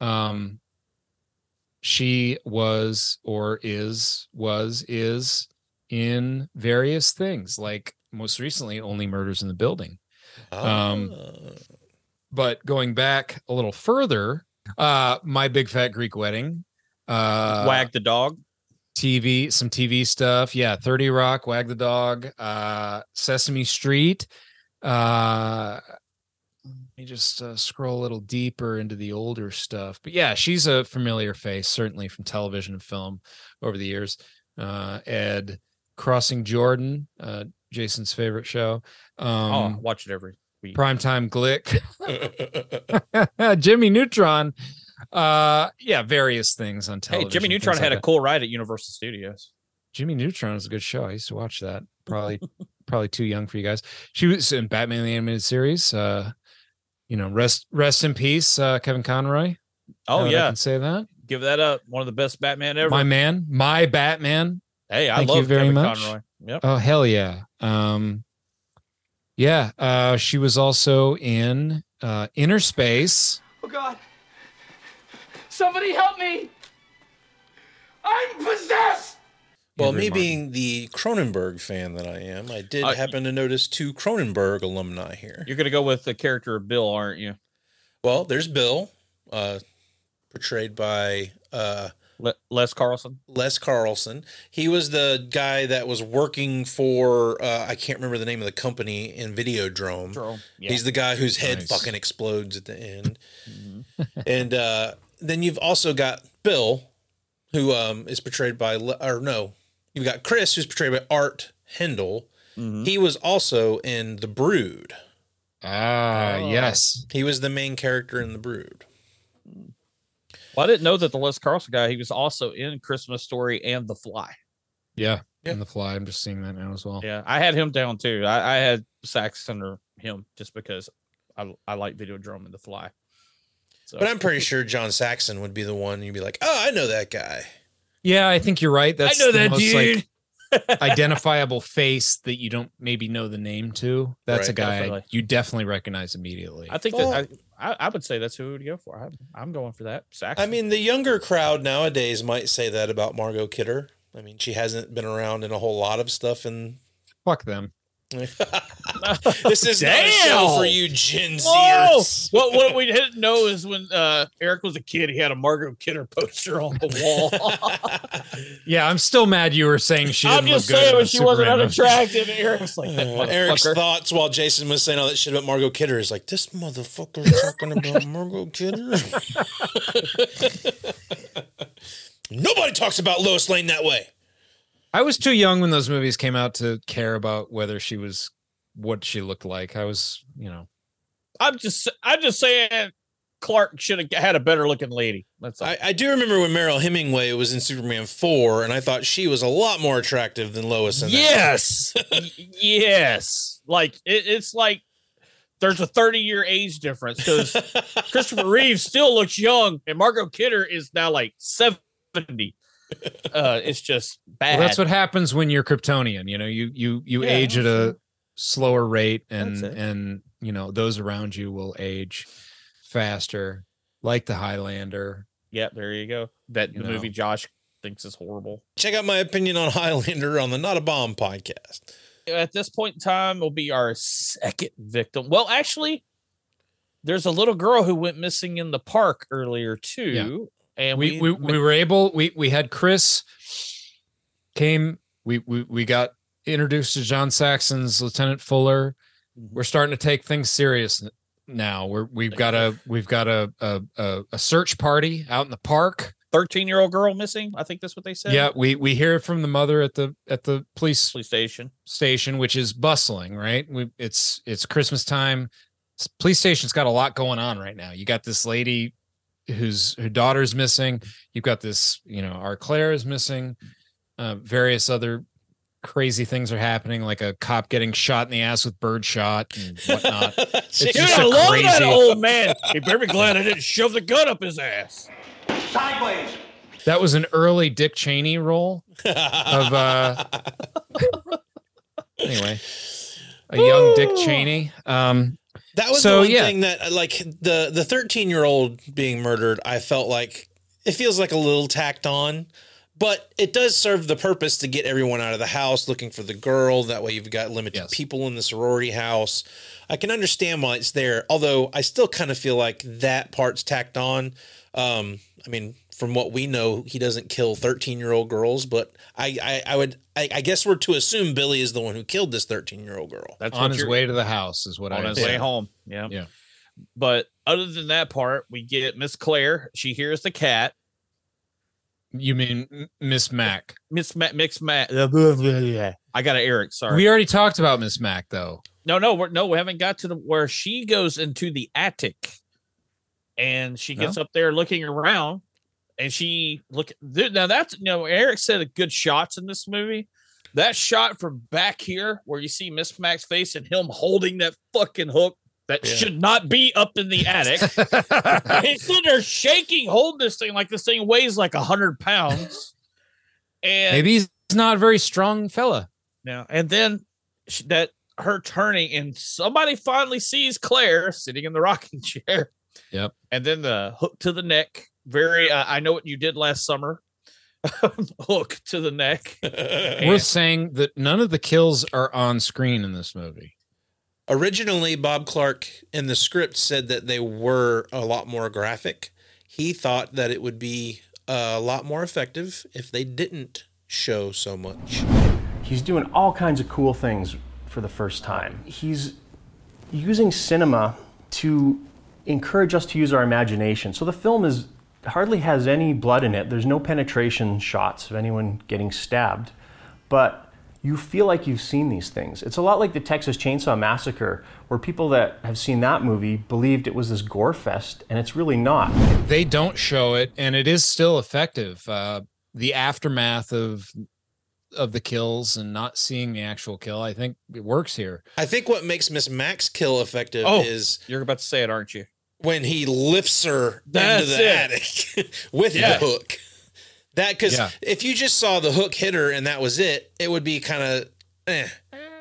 Um, she was or is was is in various things like most recently only murders in the building um Ah. but going back a little further uh my big fat greek wedding uh Wag the dog. tv some tv stuff yeah 30 rock wag the dog uh sesame street uh me just uh, scroll a little deeper into the older stuff but yeah she's a familiar face certainly from television and film over the years uh ed crossing jordan uh jason's favorite show um oh, watch it every week. primetime glick <laughs> <laughs> jimmy neutron uh yeah various things on television. Hey, Jimmy Neutron like had a cool ride at Universal Studios. Jimmy Neutron is a good show. I used to watch that. <laughs> Probably, probably too young for you guys. She was in Batman the Animated Series. Uh, you know, rest rest in peace, uh, Kevin Conroy. Oh Now that I yeah, can say that. give that up. One of the best Batman ever. My man, my Batman. hey, I Thank love you very Kevin much. Conroy. Yep. Oh hell yeah. Um, yeah. Uh, she was also in uh, Inner Space. Oh God! Somebody help me! I'm possessed! Well, me Martin. being the Cronenberg fan that I am, I did Uh, happen to notice two Cronenberg alumni here. You're gonna go with the character of Bill, aren't you? Well, there's Bill, uh, portrayed by uh, Le- Les Carlson. Les Carlson. He was the guy that was working for uh, I can't remember the name of the company in Videodrome. Drome, yeah. He's the guy whose head Nice. fucking explodes at the end. Mm-hmm. <laughs> and uh, then you've also got Bill, who um, is portrayed by Le- or no, you've got Chris, who's portrayed by Art Hindle. Mm-hmm. He was also in The Brood. Ah, Oh. yes. He was the main character in The Brood. Well, I didn't know that the Les Carlson guy. He was also in Christmas Story and The Fly. Yeah. Yeah. In the fly. I'm just seeing that now as well. Yeah, I had him down too. I, I had Saxon or him just because I I like Videodrome and The Fly. So, But I'm pretty sure John Saxon would be the one you'd be like, oh, I know that guy. Yeah, I think you're right. That's I know the that most, dude. Like, <laughs> identifiable face that you don't maybe know the name to. That's a guy definitely. you definitely recognize immediately. I think Well- that I, I I would say that's who we would go for. I'm, I'm going for that. Saxon. I mean, the younger crowd nowadays might say that about Margot Kidder. I mean, she hasn't been around in a whole lot of stuff. And Fuck them. <laughs> this is not a show for you Gen Whoa! Zers. what what we didn't know is when uh, Eric was a kid, he had a Margot Kidder poster on the wall. <laughs> Yeah, I'm still mad you were saying she. I'm just saying when she wasn't unattractive. and Eric's like, that Uh, Eric's thoughts while Jason was saying all that shit about Margot Kidder is like, this motherfucker talking about <laughs> Margot Kidder. Nobody talks about Lois Lane that way. I was too young when those movies came out to care about whether she was what she looked like. I was, you know, I'm just I'm just saying Clark should have had a better looking lady. That's all. I, I do remember when Mariel Hemingway was in Superman 4, and I thought she was a lot more attractive than Lois in yes, <laughs> Y- yes. Like it, it's like there's a 30 year age difference because <laughs> Christopher Reeve still looks young, and Margot Kidder is now like 70. Uh, it's just bad. well, that's what happens when you're Kryptonian. You know, you you you Yeah, age at a slower rate, and and you know those around you will age faster, like the Highlander. Yeah, there you go. That You the know. movie Josh thinks is horrible. Check out my opinion on Highlander on the Not a Bomb podcast. At this point in time, will be our second victim. Well, actually, there's a little girl who went missing in the park earlier too, and we, we we were able we we had Chris came we we we got introduced to John Saxon's Lieutenant Fuller. Mm-hmm. We're starting to take things serious now. We're we've got a we've got a a, a, search party out in the park. 13 year old girl missing. I think that's what they said. Yeah, we we hear from the mother at the at the police police station station, which is bustling. Right, we, it's it's Christmas time. Police station's got a lot going on right now. You got this lady whose her daughter's missing. You've got this, you know, our Claire is missing. Uh, various other crazy things are happening, like a cop getting shot in the ass with birdshot and <laughs> whatnot. it's Dude, just I a love crazy. that old man. He better be glad I didn't shove the gun up his ass. Sideways. That was an early Dick Cheney role of uh <laughs> anyway. A young Dick Cheney. Um That was So, the one yeah. thing that, like, the the 13 year old being murdered, I felt like it feels like a little tacked on, but it does serve the purpose to get everyone out of the house looking for the girl. That way, you've got limited people in the sorority house. I can understand why it's there, although I still kind of feel like that part's tacked on. Um, I mean, from what we know, he doesn't kill 13 year old girls, but I, I, I would, I, I guess we're to assume Billy is the one who killed this 13 year old girl. That's on his way to the house is what on I his said. way home. Yeah. Yeah. But other than that part, we get Miss Claire. She hears the cat. You mean Miss Mac? Miss Mac, Mix Mac. Yeah. I got an Eric. Sorry. We already talked about Miss Mac though. No, no, we're, no, we haven't got to the where she goes into the attic, and she gets No? up there looking around, and she look th- now that's you know Eric said a good shots in this movie. That shot from back here where you see Miss Mac's face and him holding that fucking hook that Yeah. should not be up in the attic. <laughs> He's sitting there shaking, holding this thing like this thing weighs like a hundred pounds. And Maybe he's not a very strong fella. now and then sh- that her turning and somebody finally sees Claire sitting in the rocking chair. Yep. And then the hook to the neck. Very uh, I know what you did last summer. <laughs> hook to the neck. <laughs> Worth saying that none of the kills are on screen in this movie. Originally, Bob Clark in the script said that they were a lot more graphic. He thought that it would be a lot more effective if they didn't show so much. He's doing all kinds of cool things for the first time. He's using cinema to encourage us to use our imagination. So the film is hardly has any blood in it. There's no penetration shots of anyone getting stabbed, but you feel like you've seen these things. It's a lot like the Texas Chainsaw Massacre, where people that have seen that movie believed it was this gore fest, and it's really not. They don't show it, and it is still effective. Uh, the aftermath of of the kills and not seeing the actual kill, I think it works here. I think what makes Miss Mac's kill effective Oh, is you're about to say it, aren't you? When he lifts her That's into the it. attic <laughs> with Yeah. the hook. That because Yeah. if you just saw the hook hit her and that was it, it would be kind of eh.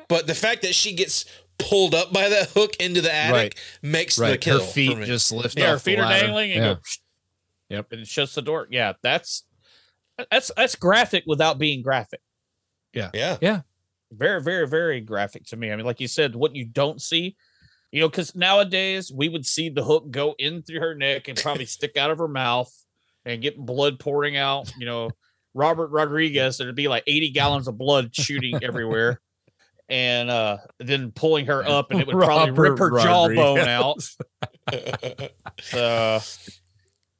But the fact that she gets pulled up by that hook into the attic Right. makes the kill. Her feet for me. just lift Yeah, her off the feet are ladder. dangling and Yeah. go Yep. And it shuts the door. Yeah, that's that's that's graphic without being graphic. Yeah. Yeah. Yeah. Very, very, very graphic to me. I mean, like you said, what you don't see, you know, because nowadays we would see the hook go in through her neck and probably <laughs> stick out of her mouth and get blood pouring out. You know, Robert Rodriguez, there'd be like 80 gallons of blood shooting everywhere. <laughs> And uh then pulling her up, and it would probably rip her Robert jawbone out. <laughs> So,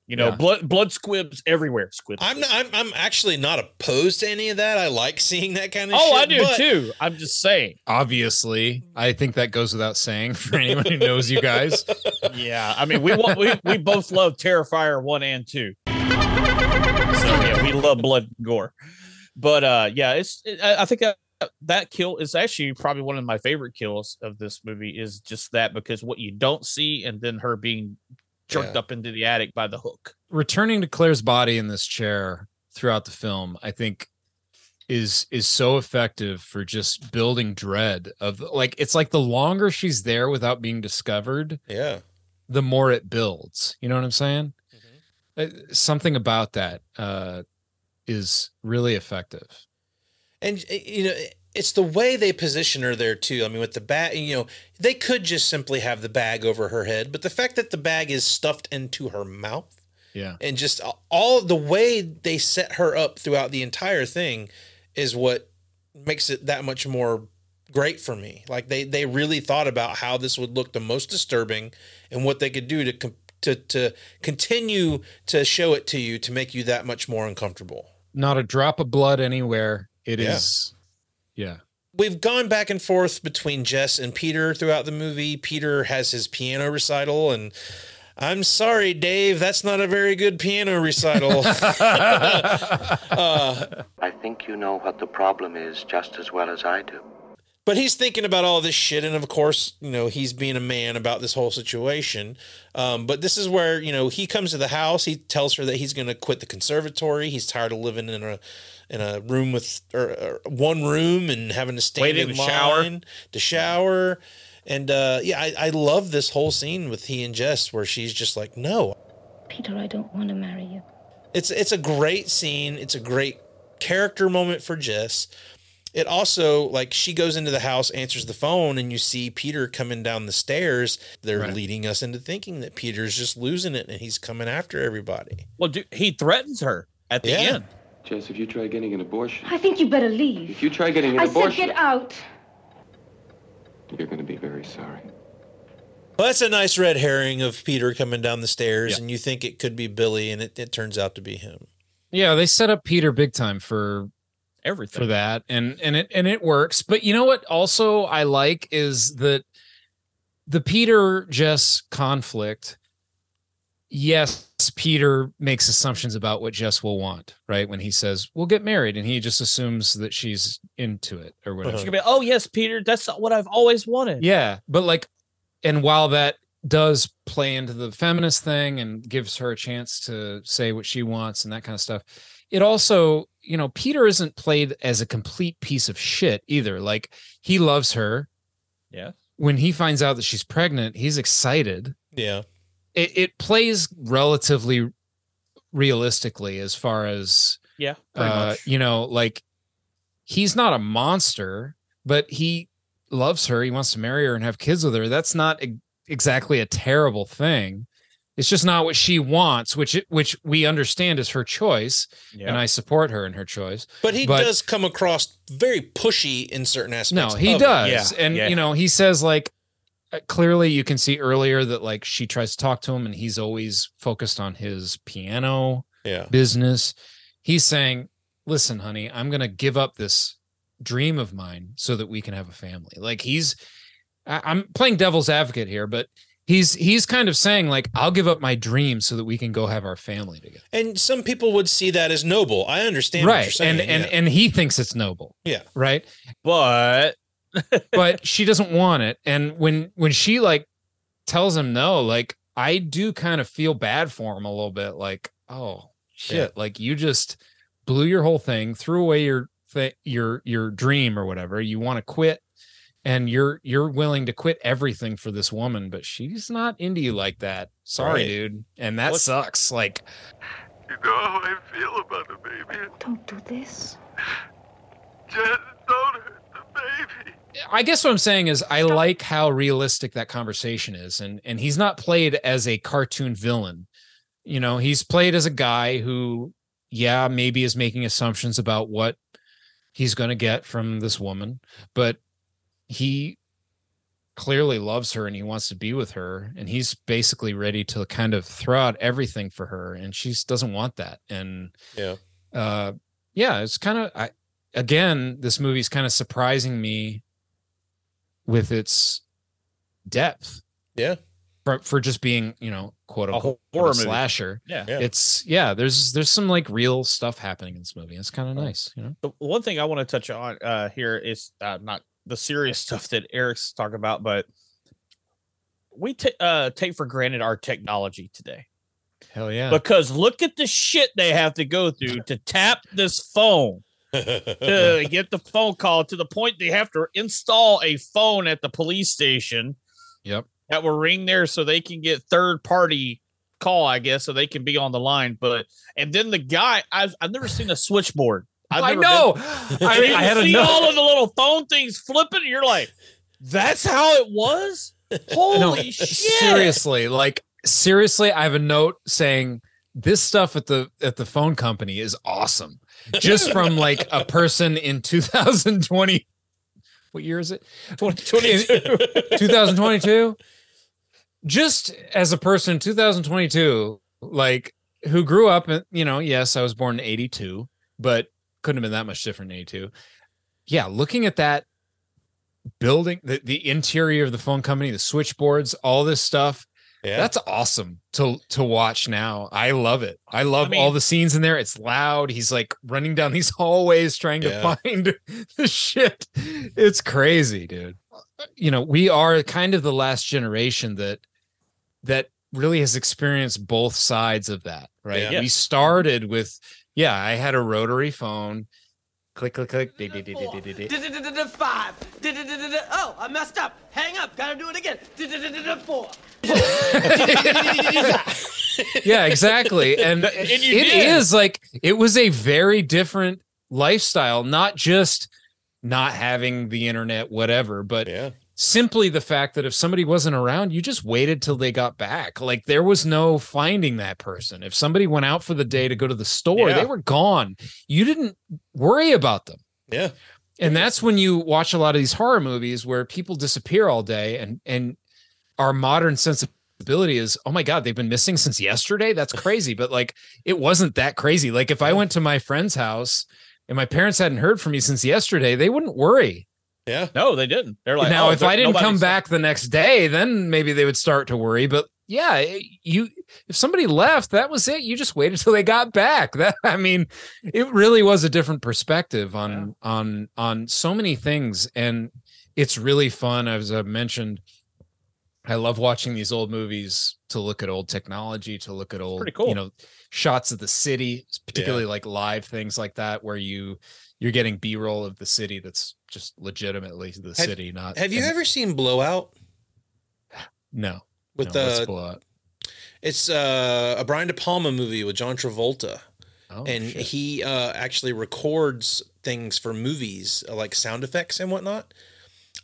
you know, Yeah. blood blood squibs everywhere. Squibs. I'm not. I'm, I'm actually not opposed to any of that. I like seeing that kind of. Oh, I do but- too. I'm just saying. Obviously, I think that goes without saying for anyone who knows you guys. <laughs> Yeah, I mean, we want we, we both love Terrifier one and two. So yeah, we love blood and gore. But uh, yeah, it's it, I I think that that kill is actually probably one of my favorite kills of this movie. Is just that because what you don't see, and then her being jerked Yeah. up into the attic by the hook. Returning to Claire's body in this chair throughout the film, I think is is so effective for just building dread of like it's like the longer she's there without being discovered, Yeah. the more it builds. You know what I'm saying? Uh, something about that uh, is really effective. And you know, it's the way they position her there too. I mean, with the bag, you know, they could just simply have the bag over her head, but the fact that the bag is stuffed into her mouth Yeah. and just all the way they set her up throughout the entire thing is what makes it that much more great for me. Like they they really thought about how this would look the most disturbing and what they could do to to to continue to show it to you to make you that much more uncomfortable. Not a drop of blood anywhere. It is, Yeah. yeah. we've gone back and forth between Jess and Peter throughout the movie. Peter has his piano recital, and I'm sorry, Dave, that's not a very good piano recital. <laughs> <laughs> uh, I think you know what the problem is just as well as I do. but he's thinking about all this shit, and of course, you know, he's being a man about this whole situation. Um, but this is where you know he comes to the house. He tells her that he's going to quit the conservatory. He's tired of living in a in a room with or, or one room and having to stand Waiting in to shower. line to shower. And uh, yeah, I, I love this whole scene with he and Jess where she's just like, no, Peter, I don't want to marry you. It's it's a great scene. It's a great character moment for Jess. It also like she goes into the house, answers the phone, and you see Peter coming down the stairs. They're Right. leading us into thinking that Peter's just losing it and he's coming after everybody. Well, dude, he threatens her at the Yeah. end. Jess, if you try getting an abortion, I think you better leave. if you try getting an I said abortion, get out. you're going to be very sorry. Well, that's a nice red herring of Peter coming down the stairs, Yeah. and you think it could be Billy, and it, it turns out to be him. Yeah, they set up Peter big time for Everything. for that, and and it and it works. But you know what? Also, I like is that the Peter Jess conflict. Yes, Peter makes assumptions about what Jess will want, right? When he says we'll get married, and he just assumes that she's into it or whatever. She's gonna be, oh yes, Peter, that's what I've always wanted. Yeah, but like, and while that does play into the feminist thing and gives her a chance to say what she wants and that kind of stuff, it also, you know, Peter isn't played as a complete piece of shit either. Like, he loves her. Yeah. When he finds out that she's pregnant, he's excited. Yeah. It, it plays relatively realistically as far as Yeah, uh, you know, like he's not a monster, but he loves her. He wants to marry her and have kids with her. That's not e- exactly a terrible thing. It's just not what she wants, which it, which we understand is her choice, Yeah. and I support her in her choice. But he does come across very pushy in certain aspects. No, he of it. does, and you know, he says like Uh, clearly you can see earlier that like she tries to talk to him, and he's always focused on his piano Yeah. business. He's saying, "Listen, honey, I'm going to give up this dream of mine so that we can have a family." Like he's, I- I'm playing devil's advocate here, but he's he's kind of saying like, "I'll give up my dream so that we can go have our family together." And some people would see that as noble. I understand what you're right, saying. and and yeah. and he thinks it's noble. Yeah. right. But but she doesn't want it, and when when she like tells him no, like I do kind of feel bad for him a little bit. Like, oh shit, like you just blew your whole thing, threw away your th- your your dream or whatever. You want to quit, and you're you're willing to quit everything for this woman, but she's not into you like that. Sorry, Right. dude, and that sucks. Like, You know how I feel about the baby. Don't do this. Jess, don't hurt the baby. I guess what I'm saying is I like how realistic that conversation is, and and he's not played as a cartoon villain. You know, he's played as a guy who, yeah, maybe is making assumptions about what he's going to get from this woman, but he clearly loves her and he wants to be with her, and he's basically ready to kind of throw out everything for her, and she doesn't want that, and yeah. uh yeah it's kind of i again this movie's kind of surprising me with its depth Yeah. for, for just being you know quote A unquote horror a slasher Yeah. Yeah. it's yeah there's there's some like real stuff happening in this movie it's kind of nice you know the one thing I want to touch on uh, here is uh, not the serious <laughs> stuff that Eric's talking about, but we ta uh, take for granted our technology today. hell yeah Because look at the shit they have to go through to tap this phone <laughs> to <laughs> get the phone call to the point they have to install a phone at the police station yep that will ring there so they can get third party call, I guess, so they can be on the line. But and then the guy, I've I've never seen a switchboard. I know. been- <laughs> I- you I had a see note. all of the little phone things flipping, and you're like, that's how it was. Holy No, shit! seriously like seriously i have a note saying this stuff at the at the phone company is awesome just from like a person in 2020 what year is it? 2022 2022 just as a person in 2022 like who grew up in you know yes i was born in 82 but couldn't have been that much different in 82 yeah looking at that building the, the interior of the phone company the switchboards all this stuff Yeah. that's awesome to to watch now i love it i love mean- all the scenes in there it's loud he's like running down these hallways trying to find the shit it's crazy dude you know we are kind of the last generation that that really has experienced both sides of that right Yeah. we started with yeah i had a rotary phone click click click. Five. Oh, I messed up. Hang up. Gotta do it again. Four. <laughs> yeah, exactly. And, And it you is like it was a very different lifestyle, not just not having the internet, whatever, but Yeah. simply the fact that if somebody wasn't around, you just waited till they got back. Like there was no finding that person. If somebody went out for the day to go to the store, Yeah. they were gone. You didn't worry about them. Yeah. And that's when you watch a lot of these horror movies where people disappear all day and and our modern sensibility is, oh my God, they've been missing since yesterday. That's <laughs> crazy. but like it wasn't that crazy. Like if I went to my friend's house and my parents hadn't heard from me since yesterday, they wouldn't worry. Yeah. No, they didn't. They're like, now, oh, if I didn't come nobody's- back the next day, then maybe they would start to worry. But yeah, you if somebody left, that was it. You just waited <laughs> till they got back. That I mean, it really was a different perspective on on on so many things, and it's really fun. As I mentioned, I love watching these old movies to look at old technology, to look at old, cool. you know, shots of the city, particularly like live things like that, where you you're getting B-roll of the city that's just legitimately the Have- city, not. Have you and- ever seen Blow Out No. with no, the? It's uh, a Brian De Palma movie with John Travolta. Oh, and shit. he uh, actually records things for movies like sound effects and whatnot.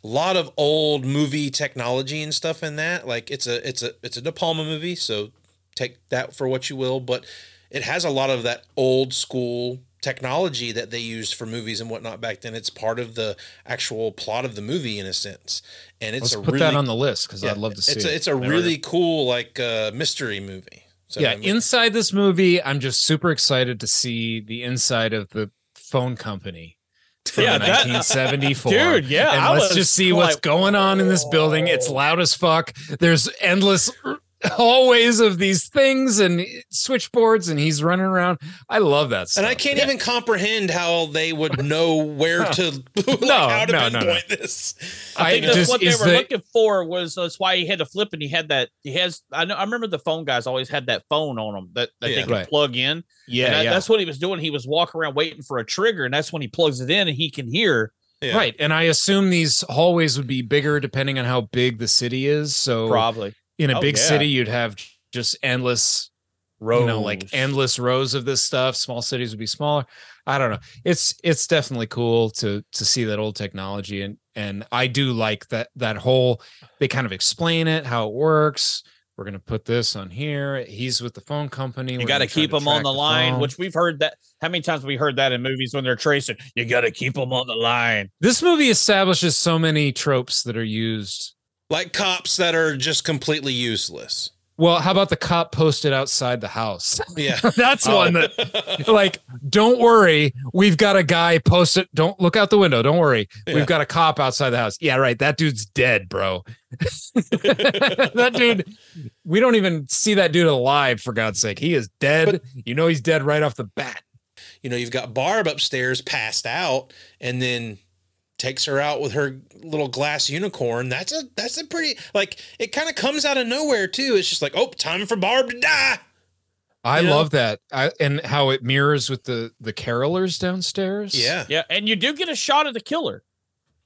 A lot of old movie technology and stuff in that. Like it's a it's a it's a De Palma movie, so take that for what you will. But it has a lot of that old school technology that they used for movies and whatnot back then. It's part of the actual plot of the movie in a sense, and it's Let's a put really, that on the list because I'd love to see It's it. a, it's a really cool like uh, mystery movie. So yeah. I mean- Inside this movie, I'm just super excited to see the inside of the phone company. From Yeah, that- 1974. Dude, yeah, And I let's just see what's going on in this building. It's loud as fuck. There's endless <laughs> hallways of these things and switchboards, and he's running around. I love that stuff. And I can't even comprehend how they would <laughs> know where to <laughs> like, No, how to no, no, no. this. I think I that's just- what they were the- looking for. Was that's why he had to flip and he had that. He has. I know. I remember the phone guys always had that phone on them that, that Yeah. they could Right. plug in. Yeah, that- yeah. that's what he was doing. He was walking around waiting for a trigger, and that's when he plugs it in and he can hear. Yeah. Right. And I assume these hallways would be bigger depending on how big the city is. So Probably in a Oh, big yeah. city, you'd have just endless rows. you know, like endless rows of this stuff. Small cities would be smaller. I don't know. It's it's definitely cool to to see that old technology and and I do like that that whole they kind of explain it how it works. We're gonna put this on here. He's with the phone company. You got to keep them on track the line, phone. which we've heard that. How many times have we heard that in movies when they're tracing? You got to keep them on the line. this movie establishes so many tropes that are used. Like cops that are just completely useless. Well, how about the cop posted outside the house? <laughs> Yeah. That's Oh. one that like don't worry we've got a guy posted don't look out the window don't worry Yeah. we've got a cop outside the house yeah right that dude's dead bro <laughs> that dude we don't even see that dude alive for god's sake he is dead you know he's dead right off the bat You know, you've got Barb upstairs passed out and then takes her out with her little glass unicorn. That's a that's a pretty like it kind of comes out of nowhere too. It's just like, oh, time for Barb to die. i You know? love that I, and how it mirrors with the the carolers downstairs Yeah. Yeah, and you do get a shot of the killer.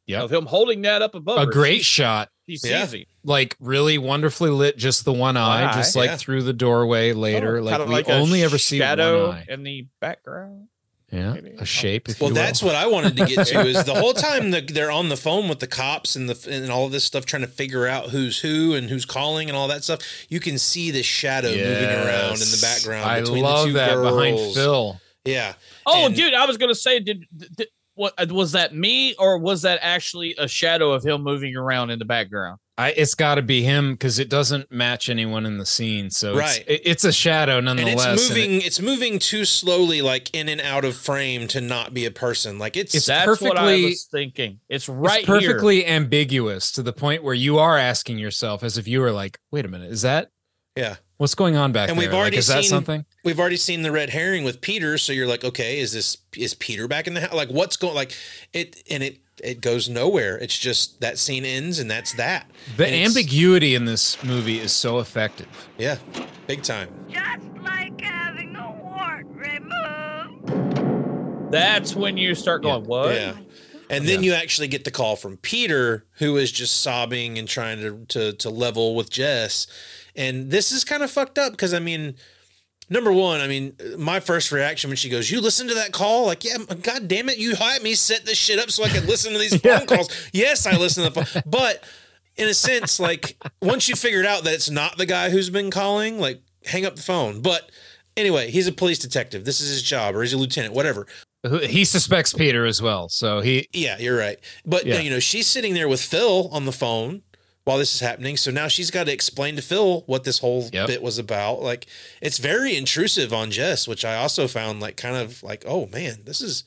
Yeah. of him holding that up above. a her. great She- shot She Yeah. sees him. like really wonderfully lit just the one eye One just like yeah. through the doorway later Oh, like we a only ever see shadow one eye in the background. Yeah maybe. a shape if Well, you will. that's what I wanted to get to is the whole <laughs> time the, they're on the phone with the cops and the and all of this stuff trying to figure out who's who and who's calling and all that stuff. You can see the shadow moving around in the background. I between love the two that behind. Phyl. Yeah. Oh, And- dude, I was gonna say, did, did what was that me or was that actually a shadow of him moving around in the background? I, it's got to be him because it doesn't match anyone in the scene. So Right. it's, it- it's a shadow and nonetheless. it's and it- moving it's moving too slowly like in and out of frame to not be a person like it's, It's That's what I perfectly- was thinking. It's right it's perfectly ambiguous to the point where you are asking yourself as a viewer, like, wait a minute, is that yeah what's going on back and there? we've already like, is that seen something? we've already seen the red herring with peter so you're like okay is this is peter back in the house like what's going like it and it it goes nowhere. It's just that scene ends and that's that. The And ambiguity in this movie is so effective. yeah big time. Just like having a wart removed. That's when you start going, what? yeah. And then you actually get the call from Peter, who is just sobbing and trying to, to to level with Jess, And this is kind of fucked up because I mean, number one, I mean, my first reaction when she goes, "You listen to that call?" Like, yeah, god damn it, you had me set this shit up so I could listen to these <laughs> phone calls. Yes, I listen to the phone, but in a sense, like once you figured out that it's not the guy who's been calling, like hang up the phone. But anyway, he's a police detective. This is his job, or he's a lieutenant, whatever. He suspects Peter as well, so he Yeah, you're right. But Yeah. you know, she's sitting there with Phyl on the phone while this is happening. So now she's got to explain to Phyl what this whole bit was about. Like it's very intrusive on Jess, which I also found like kind of like, oh man, this is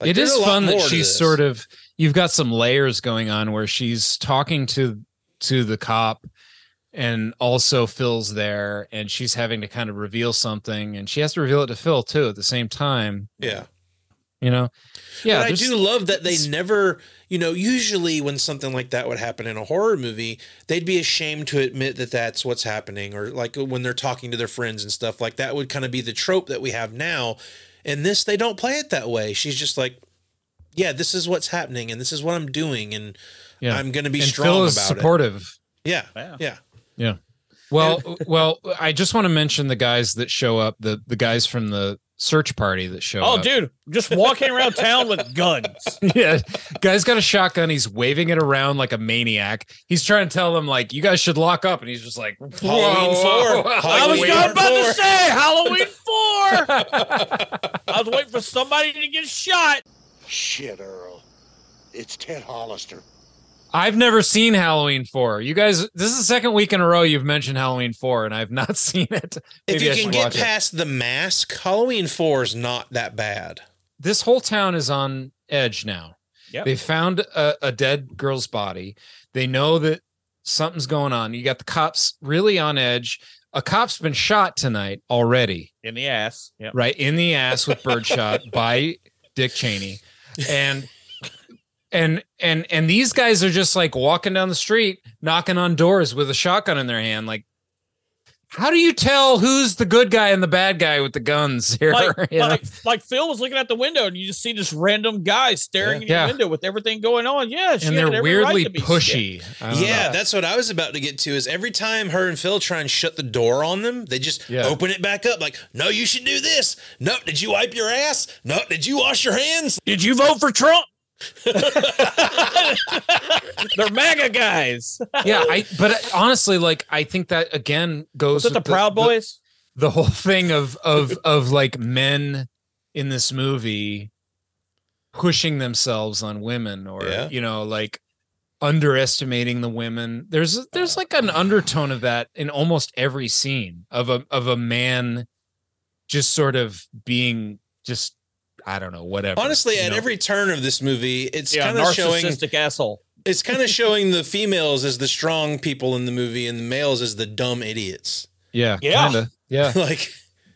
like, it is fun that she's sort of you've got some layers going on where she's talking to to the cop and also Phyl's there and she's having to kind of reveal something and she has to reveal it to Phyl too at the same time. Yeah. You know? Yeah. but I do love that they never, you know, usually when something like that would happen in a horror movie, they'd be ashamed to admit that that's what's happening, or like when they're talking to their friends and stuff like that would kind of be the trope that we have now. and this, they don't play it that way. She's just like, yeah, this is what's happening, and this is what I'm doing, and Yeah. I'm going to be and strong Phyl is about supportive. it. Yeah, yeah. Yeah. Well, well, I just want to mention the guys that show up, the the guys from the search party that show Oh, up. dude, just walking around town with guns. <laughs> yeah, guy's got a shotgun. He's waving it around like a maniac. He's trying to tell them like, "You guys should lock up," and he's just like, Halloween "Whoa, four. whoa, I was Halloween about four. to say Halloween <laughs> four. I was waiting for somebody to get shot. Shit, Earl. It's Ted Hollister. I've never seen Halloween four. You guys, this is the second week in a row you've mentioned Halloween four, and I've not <laughs> seen it. If you I can get watch it. past the mask, Halloween four is not that bad. this whole town is on edge now. Yep. They found a, a dead girl's body. They know that something's going on. You got the cops really on edge. A cop's been shot tonight already, In the ass. Yep. right in the ass with birdshot by Dick Cheney, and and and and these guys are just like walking down the street, knocking on doors with a shotgun in their hand. Like, how do you tell who's the good guy and the bad guy with the guns here? Like, <laughs> You know? like, like Phyl was looking out the window and you just see this random guy staring in Yeah. your window with everything going on. Yeah, she and they're every right weirdly pushy. scared. I don't Yeah, know. that's what I was about to get to. Is every time her and Phyl try and shut the door on them, they just Yeah. open it back up. Like, no, you should do this. No, did you wipe your ass? No, did you wash your hands? Did you vote for Trump? <laughs> They're MAGA guys. yeah, I but honestly, like I think that again goes Was it the with Proud Boys? The, whole thing of of of like men in this movie pushing themselves on women, or Yeah. you know, like underestimating the women. There's there's like an undertone of that in almost every scene of a of a man just sort of being just I don't know whatever. Honestly, at know? every turn of this movie, it's Yeah, kind of showing narcissistic asshole. it's kind of showing the females as the strong people in the movie and the males as the dumb idiots. yeah, Yeah. kind of yeah. <laughs> like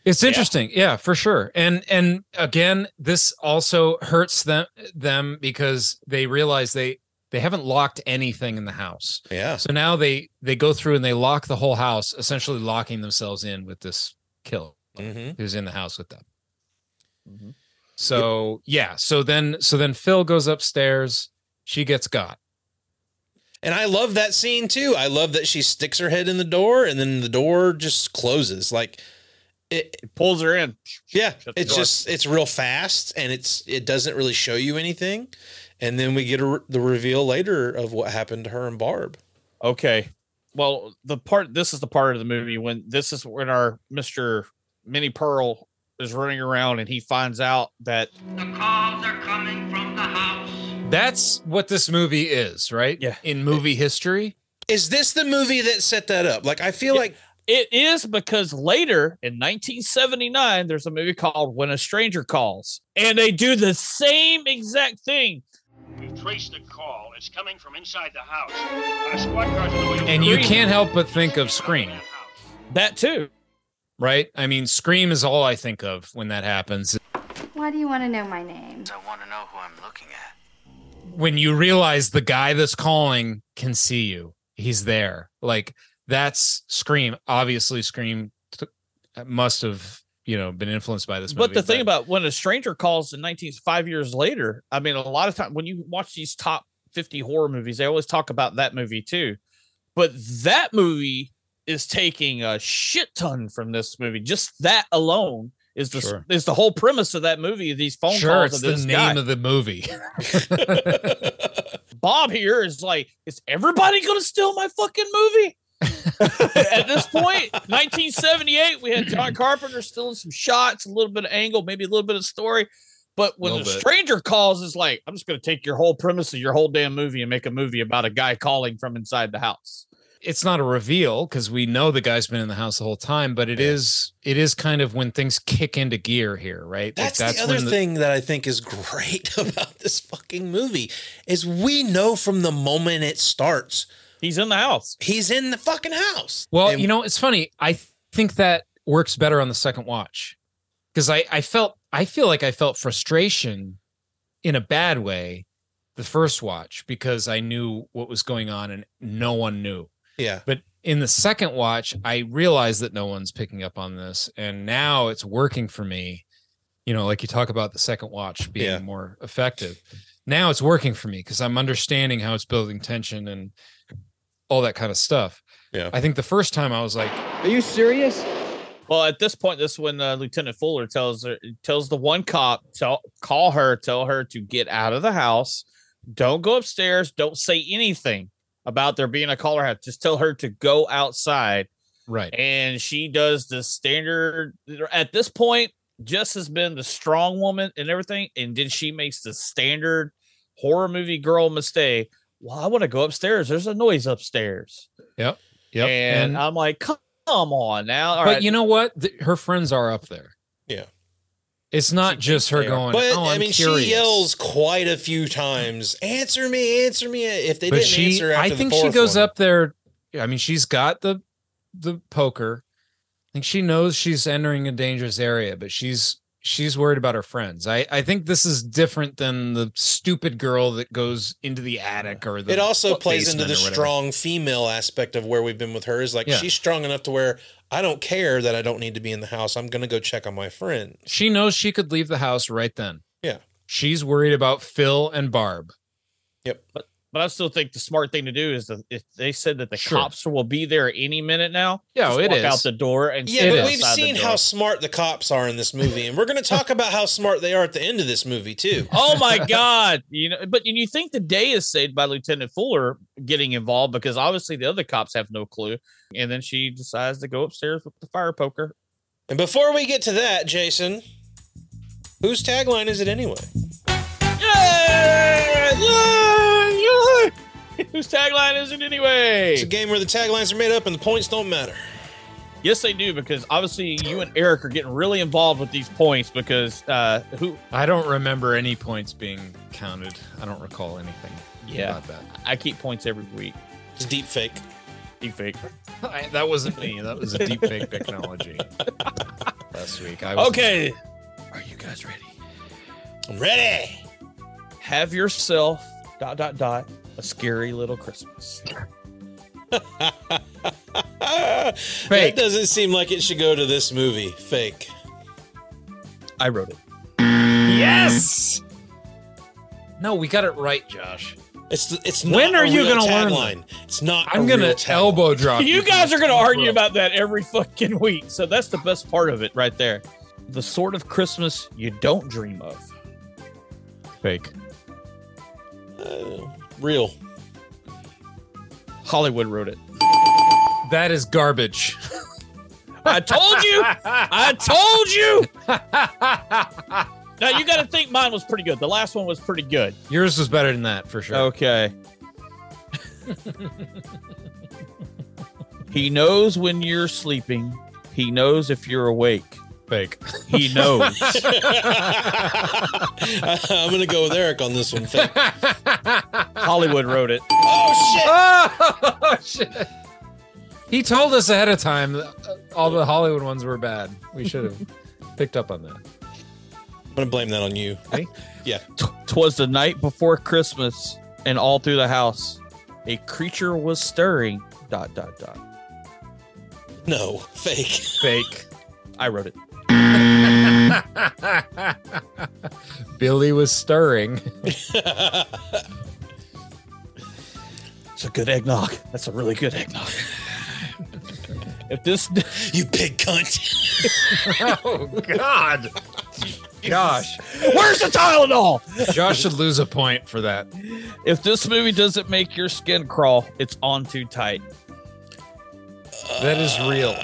It's interesting, yeah. for sure. And and again, this also hurts them them because they realize they they haven't locked anything in the house. Yeah. So now they they go through and they lock the whole house, essentially locking themselves in with this kill Mhm. who's in the house with them. Mhm. So yeah, so then so then Phyl goes upstairs, she gets got. And I love that scene too. I love that she sticks her head in the door and then the door just closes. Like it, It pulls her in. yeah, it's door. just it's real fast and it's it doesn't really show you anything. And then we get a, the reveal later of what happened to her and Barb. Okay. Well, the part this is the part of the movie when this is when our Mr. Minnie Pearl is running around and he finds out that The calls are coming from the house. That's what this movie is, right? Yeah. In movie history. Is this the movie that set that up? Like I feel Yeah. like it is because later in 1979 there's a movie called When a Stranger Calls and they do the same exact thing. We've traced the call. It's coming from inside the house. Squad cars on the way. And you can't help but think of Scream. That too. Right? I mean, Scream is all I think of when that happens. Why do you want to know my name? I want to know who I'm looking at. When you realize the guy that's calling can see you, he's there. Like that's Scream. Obviously, Scream t- must have you know been influenced by this movie. But the thing about when a stranger calls in 19 five years later, I mean, a lot of time when you watch these top 50 horror movies, they always talk about that movie too. But that movie is taking a shit ton from this movie. Just that alone is the Sure. is the whole premise of that movie. These phone Sure, calls it's of the this name guy. of the movie. <laughs> Bob here is like, is everybody gonna steal my fucking movie? <laughs> At this point, 1978, we had John Carpenter stealing some shots, a little bit of angle, maybe a little bit of story. But when bit. stranger calls, is like, I'm just gonna take your whole premise of your whole damn movie and make a movie about a guy calling from inside the house. It's not a reveal because we know the guy's been in the house the whole time, but it is it is kind of when things kick into gear here, right? Like, That's, the other when thing that I think is <laughs> great about this fucking movie is we know from the moment it starts. He's in the house. He's in the fucking house. Well, And- you know, it's funny. I th- think that works better on the second watch because I I felt I feel like I felt frustration in a bad way the first watch because I knew what was going on and no one knew. Yeah. But in the second watch, I realized that no one's picking up on this, and now it's working for me. You know, like you talk about the second watch being Yeah. more effective. Now it's working for me because I'm understanding how it's building tension and all that kind of stuff. Yeah. I think the first time I was like, Are you serious? Well, at this point, this is when uh, Lieutenant Fuller tells her, tells the one cop, tell, call her, tell her to get out of the house. Don't go upstairs. Don't say anything about there being a caller house. Just tell her to go outside. right. And she does the standard. At this point, Jess has been the strong woman and everything, and then she makes the standard horror movie girl mistake. Well, I want to go upstairs. There's a noise upstairs, Yep. Yep. and, I'm like, come on now. All but right. you know what? Th- her friends are up there. Yeah. It's not She just her they going. But oh, I I'm mean, curious." she yells quite a few times. Answer me, answer me. If they but didn't she, answer after I think the she goes one. up there. I mean, she's got the the poker. I think she knows she's entering a dangerous area, but she's she's worried about her friends. I I think this is different than the stupid girl that goes into the attic or the. It also plays into the strong female aspect of where we've been with her. Is like Yeah. she's strong enough to where I don't care that I don't need to be in the house. I'm gonna go check on my friend. She knows she could leave the house right then. Yeah. She's worried about Phyl and Barb. Yep. but but I still think the smart thing to do is that if they said that the Sure. cops will be there any minute now, Yeah, just it walk is. out the door and Yeah, but we've seen how smart the cops are in this movie, and we're going to talk <laughs> about how smart they are at the end of this movie too. <laughs> oh my <laughs> god you know but you think the day is saved by lieutenant fuller getting involved because obviously the other cops have no clue and then she decides to go upstairs with the fire poker And before we get to that, Jason, whose tagline is it anyway? Yay! Yay! Yay! <laughs> whose tagline is it anyway It's a game where the taglines are made up and the points don't matter. yes they do because obviously you and eric are getting really involved with these points because uh who I don't remember any points being counted. I don't recall anything Yeah. about that. i keep points every week It's a deep fake. deep fake <laughs> I, that wasn't me. That was a deep fake technology <laughs> last week. I was okay are you guys ready I'm ready. have yourself dot dot dot a scary little christmas <laughs> That doesn't seem like it should go to this movie. Fake. i wrote it Yes. No, we got it right, Josh. It's it's not When are a you real gonna learn tagline. It's not. I'm a gonna real tagline. elbow drop. <laughs> you guys are going to argue Bro. about that every fucking week. So that's the best part of it right there. The sort of Christmas you don't dream of. fake. Uh, real. Hollywood wrote it. That is garbage. I told you. I told you. <laughs> now you got to think mine was pretty good. The last one was pretty good. Yours was better than that for sure. Okay. he knows when you're sleeping. He knows if you're awake. Fake. <laughs> He knows. <laughs> I'm gonna go with Eric on this one. Fake. Hollywood wrote it. Oh shit! <laughs> oh shit. He told us ahead of time that uh, all the Hollywood ones were bad. We should have picked up on that. I'm gonna blame that on you. Me? Yeah. Twas the night before Christmas, and all through the house, a creature was stirring. Dot dot dot. No. Fake. Fake. I wrote it. <laughs> Billy was stirring. It's a good eggnog. That's a really good eggnog. if this you big cunt. <laughs> oh God. Gosh. Where's the Tylenol? Josh should lose a point for that. If this movie doesn't make your skin crawl, it's on too tight. That is real.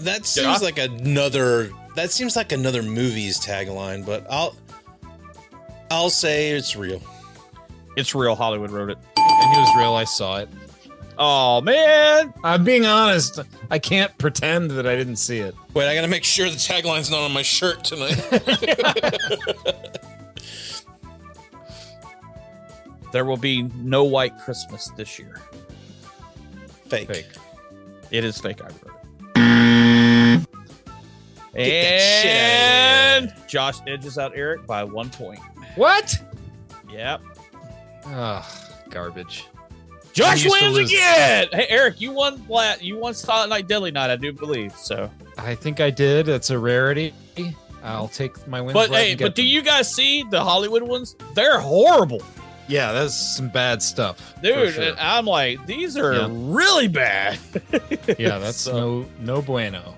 That seems like another. That seems like another movie's tagline, but I'll. I'll say it's real. It's real. Hollywood wrote it. and it was real. I saw it. Oh man, I'm being honest. I can't pretend that I didn't see it. Wait, I gotta make sure the tagline's not on my shirt tonight. <laughs> There will be no white Christmas this year. Fake. Fake. It is fake. I wrote And Josh edges out Eric by one point. What? Yep. Ugh, garbage. Josh You used to wins again. Hey Eric, you won flat. You won Silent Night Deadly Night, I do believe. So, I think I did. It's a rarity. I'll take my wins. but I hey, but do them. you guys see the Hollywood ones? They're horrible, Yeah, that's some bad stuff, dude. sure. I'm like, these are Yeah. really bad. Yeah, <laughs> that's So- no no bueno.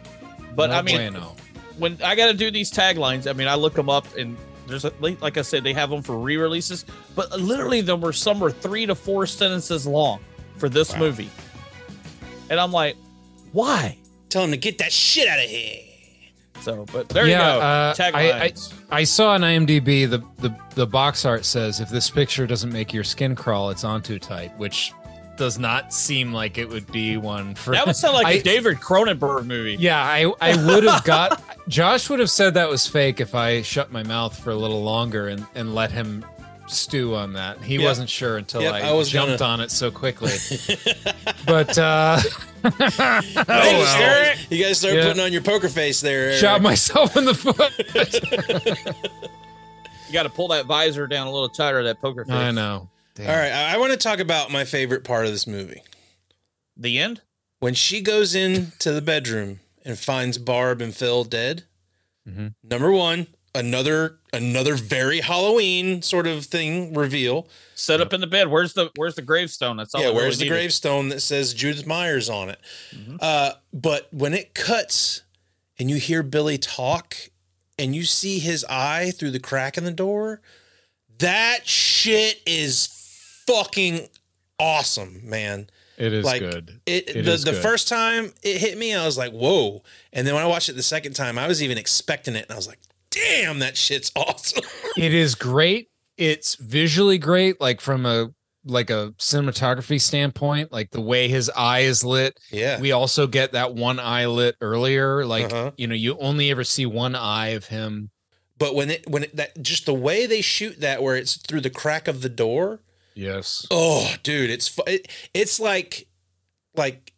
But No I mean, bueno. When I got to do these taglines, I mean, I look them up and there's a, like like I said, they have them for re-releases, but literally there were some were three to four sentences long for this movie, and I'm like, why? Tell him to get that shit out of here. So, but there yeah, you go. uh, I, I. I saw on IMDb the, the the box art says if this picture doesn't make your skin crawl, it's on too tight, which does not seem like it would be one for that would sound like <laughs> I- a David Cronenberg movie. Yeah, I I would have got <laughs> Josh would have said that was fake if I shut my mouth for a little longer and and let him stew on that. He Yep. wasn't sure until Yep, I, I was jumped gonna- on it so quickly. <laughs> but uh oh, well. Eric. You guys start Yeah. putting on your poker face there. Eric. shot myself in the foot. You got to pull that visor down a little tighter. That poker face. I know. Damn. All right, I, I want to talk about my favorite part of this movie. The end. When she goes into the bedroom and finds Barb and Phyl dead. Mhm. Number one, another another very Halloween sort of thing reveal. Set up in the bed. Where's the Where's the gravestone? That's all. yeah, I really where's the needed. gravestone that says Judith Myers on it? Mm-hmm. Uh, but when it cuts and you hear Billy talk and you see his eye through the crack in the door, that shit is fucking awesome, man. It is like good. It, It the the good. first time it hit me, I was like, "Whoa!" And then when I watched it the second time, I was even expecting it, and I was like, "Damn, that shit's <laughs> awesome." It is great. It's visually great, like from a like a cinematography standpoint, like the way his eye is lit. Yeah. We also get that one eye lit earlier. Like, Uh-huh. you know, you only ever see one eye of him. But when it when it, that just the way they shoot that, where it's through the crack of the door, Yes. oh, dude, it's it, it's like like.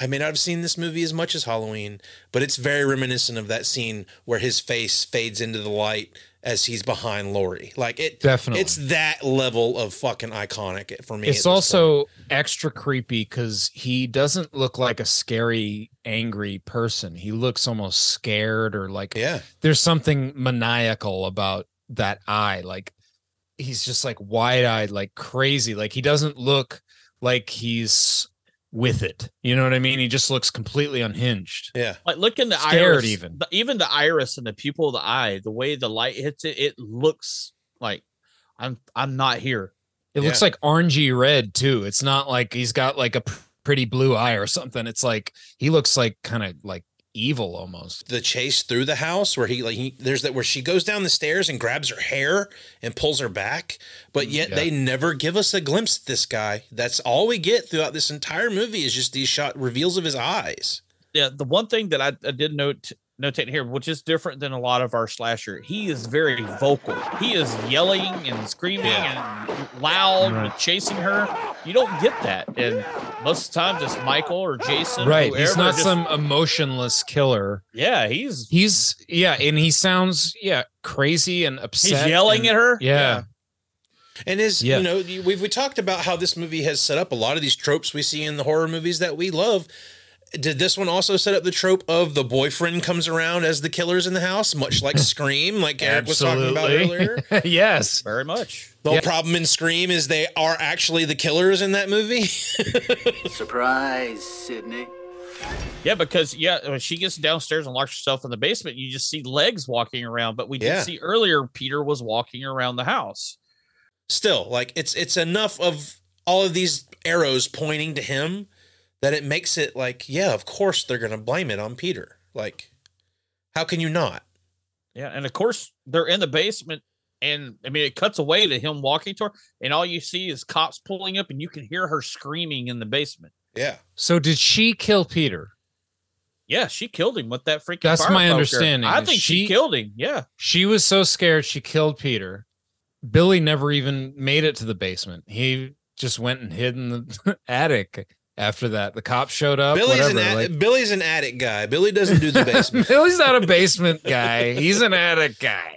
I may not have seen this movie as much as Halloween, but it's very reminiscent of that scene where his face fades into the light as he's behind Laurie. Like it, Definitely. it's that level of fucking iconic for me. It's also extra creepy because he doesn't look like a scary, angry person. He looks almost scared or like Yeah. there's something maniacal about that eye. Like he's just like wide eyed, like crazy. Like he doesn't look like he's with it. You know what I mean? He just looks completely unhinged. Yeah. Like look in the Scared iris, even. the- even the iris and the pupil of the eye, the way the light hits it, it looks like I'm I'm not here. It looks like orangey red too. It's not like he's got like a p- pretty blue eye or something. It's like he looks like kind of like evil almost. the chase through the house where he like he, there's that where she goes down the stairs and grabs her hair and pulls her back but mm, yet Yeah. they never give us a glimpse at this guy that's all we get throughout this entire movie is just these shot reveals of his eyes Yeah, the one thing that I, I did note notate here, which is different than a lot of our slasher, he is very vocal. He is yelling and screaming and loud and chasing her. You don't get that, and most of the time, just Michael or Jason, right. He's not just- some emotionless killer. Yeah, he's He's yeah, and he sounds yeah crazy and upset. He's yelling and- at her? Yeah. Yeah. and is Yeah. you know we've we talked about how this movie has set up a lot of these tropes we see in the horror movies that we love did this one also set up the trope of the boyfriend comes around as the killer's in the house, much like <laughs> Scream, like Eric was talking about earlier? <laughs> yes. Very much. The whole problem in Scream is they are actually the killers in that movie. <laughs> Surprise, Sidney. Yeah, because yeah, when she gets downstairs and locks herself in the basement, you just see legs walking around. But we did Yeah. see earlier Peter was walking around the house. Still, like it's it's enough of all of these arrows pointing to him that it makes it like, yeah, of course they're gonna blame it on Peter. Like, how can you not? Yeah, and of course they're in the basement, and I mean it cuts away to him walking to her, and all you see is cops pulling up, and you can hear her screaming in the basement. Yeah. So did she kill Peter? Yeah, she killed him with that freaking. That's fire my poker. understanding, I think she, she- killed him. Yeah, She was so scared she killed Peter. Billy never even made it to the basement. He just went and hid in the <laughs> attic after that. The cops showed up. Billy's whatever, an ad- like- Billy's an attic guy. Billy doesn't do the <laughs> basement. Billy's not a basement guy. He's an attic guy.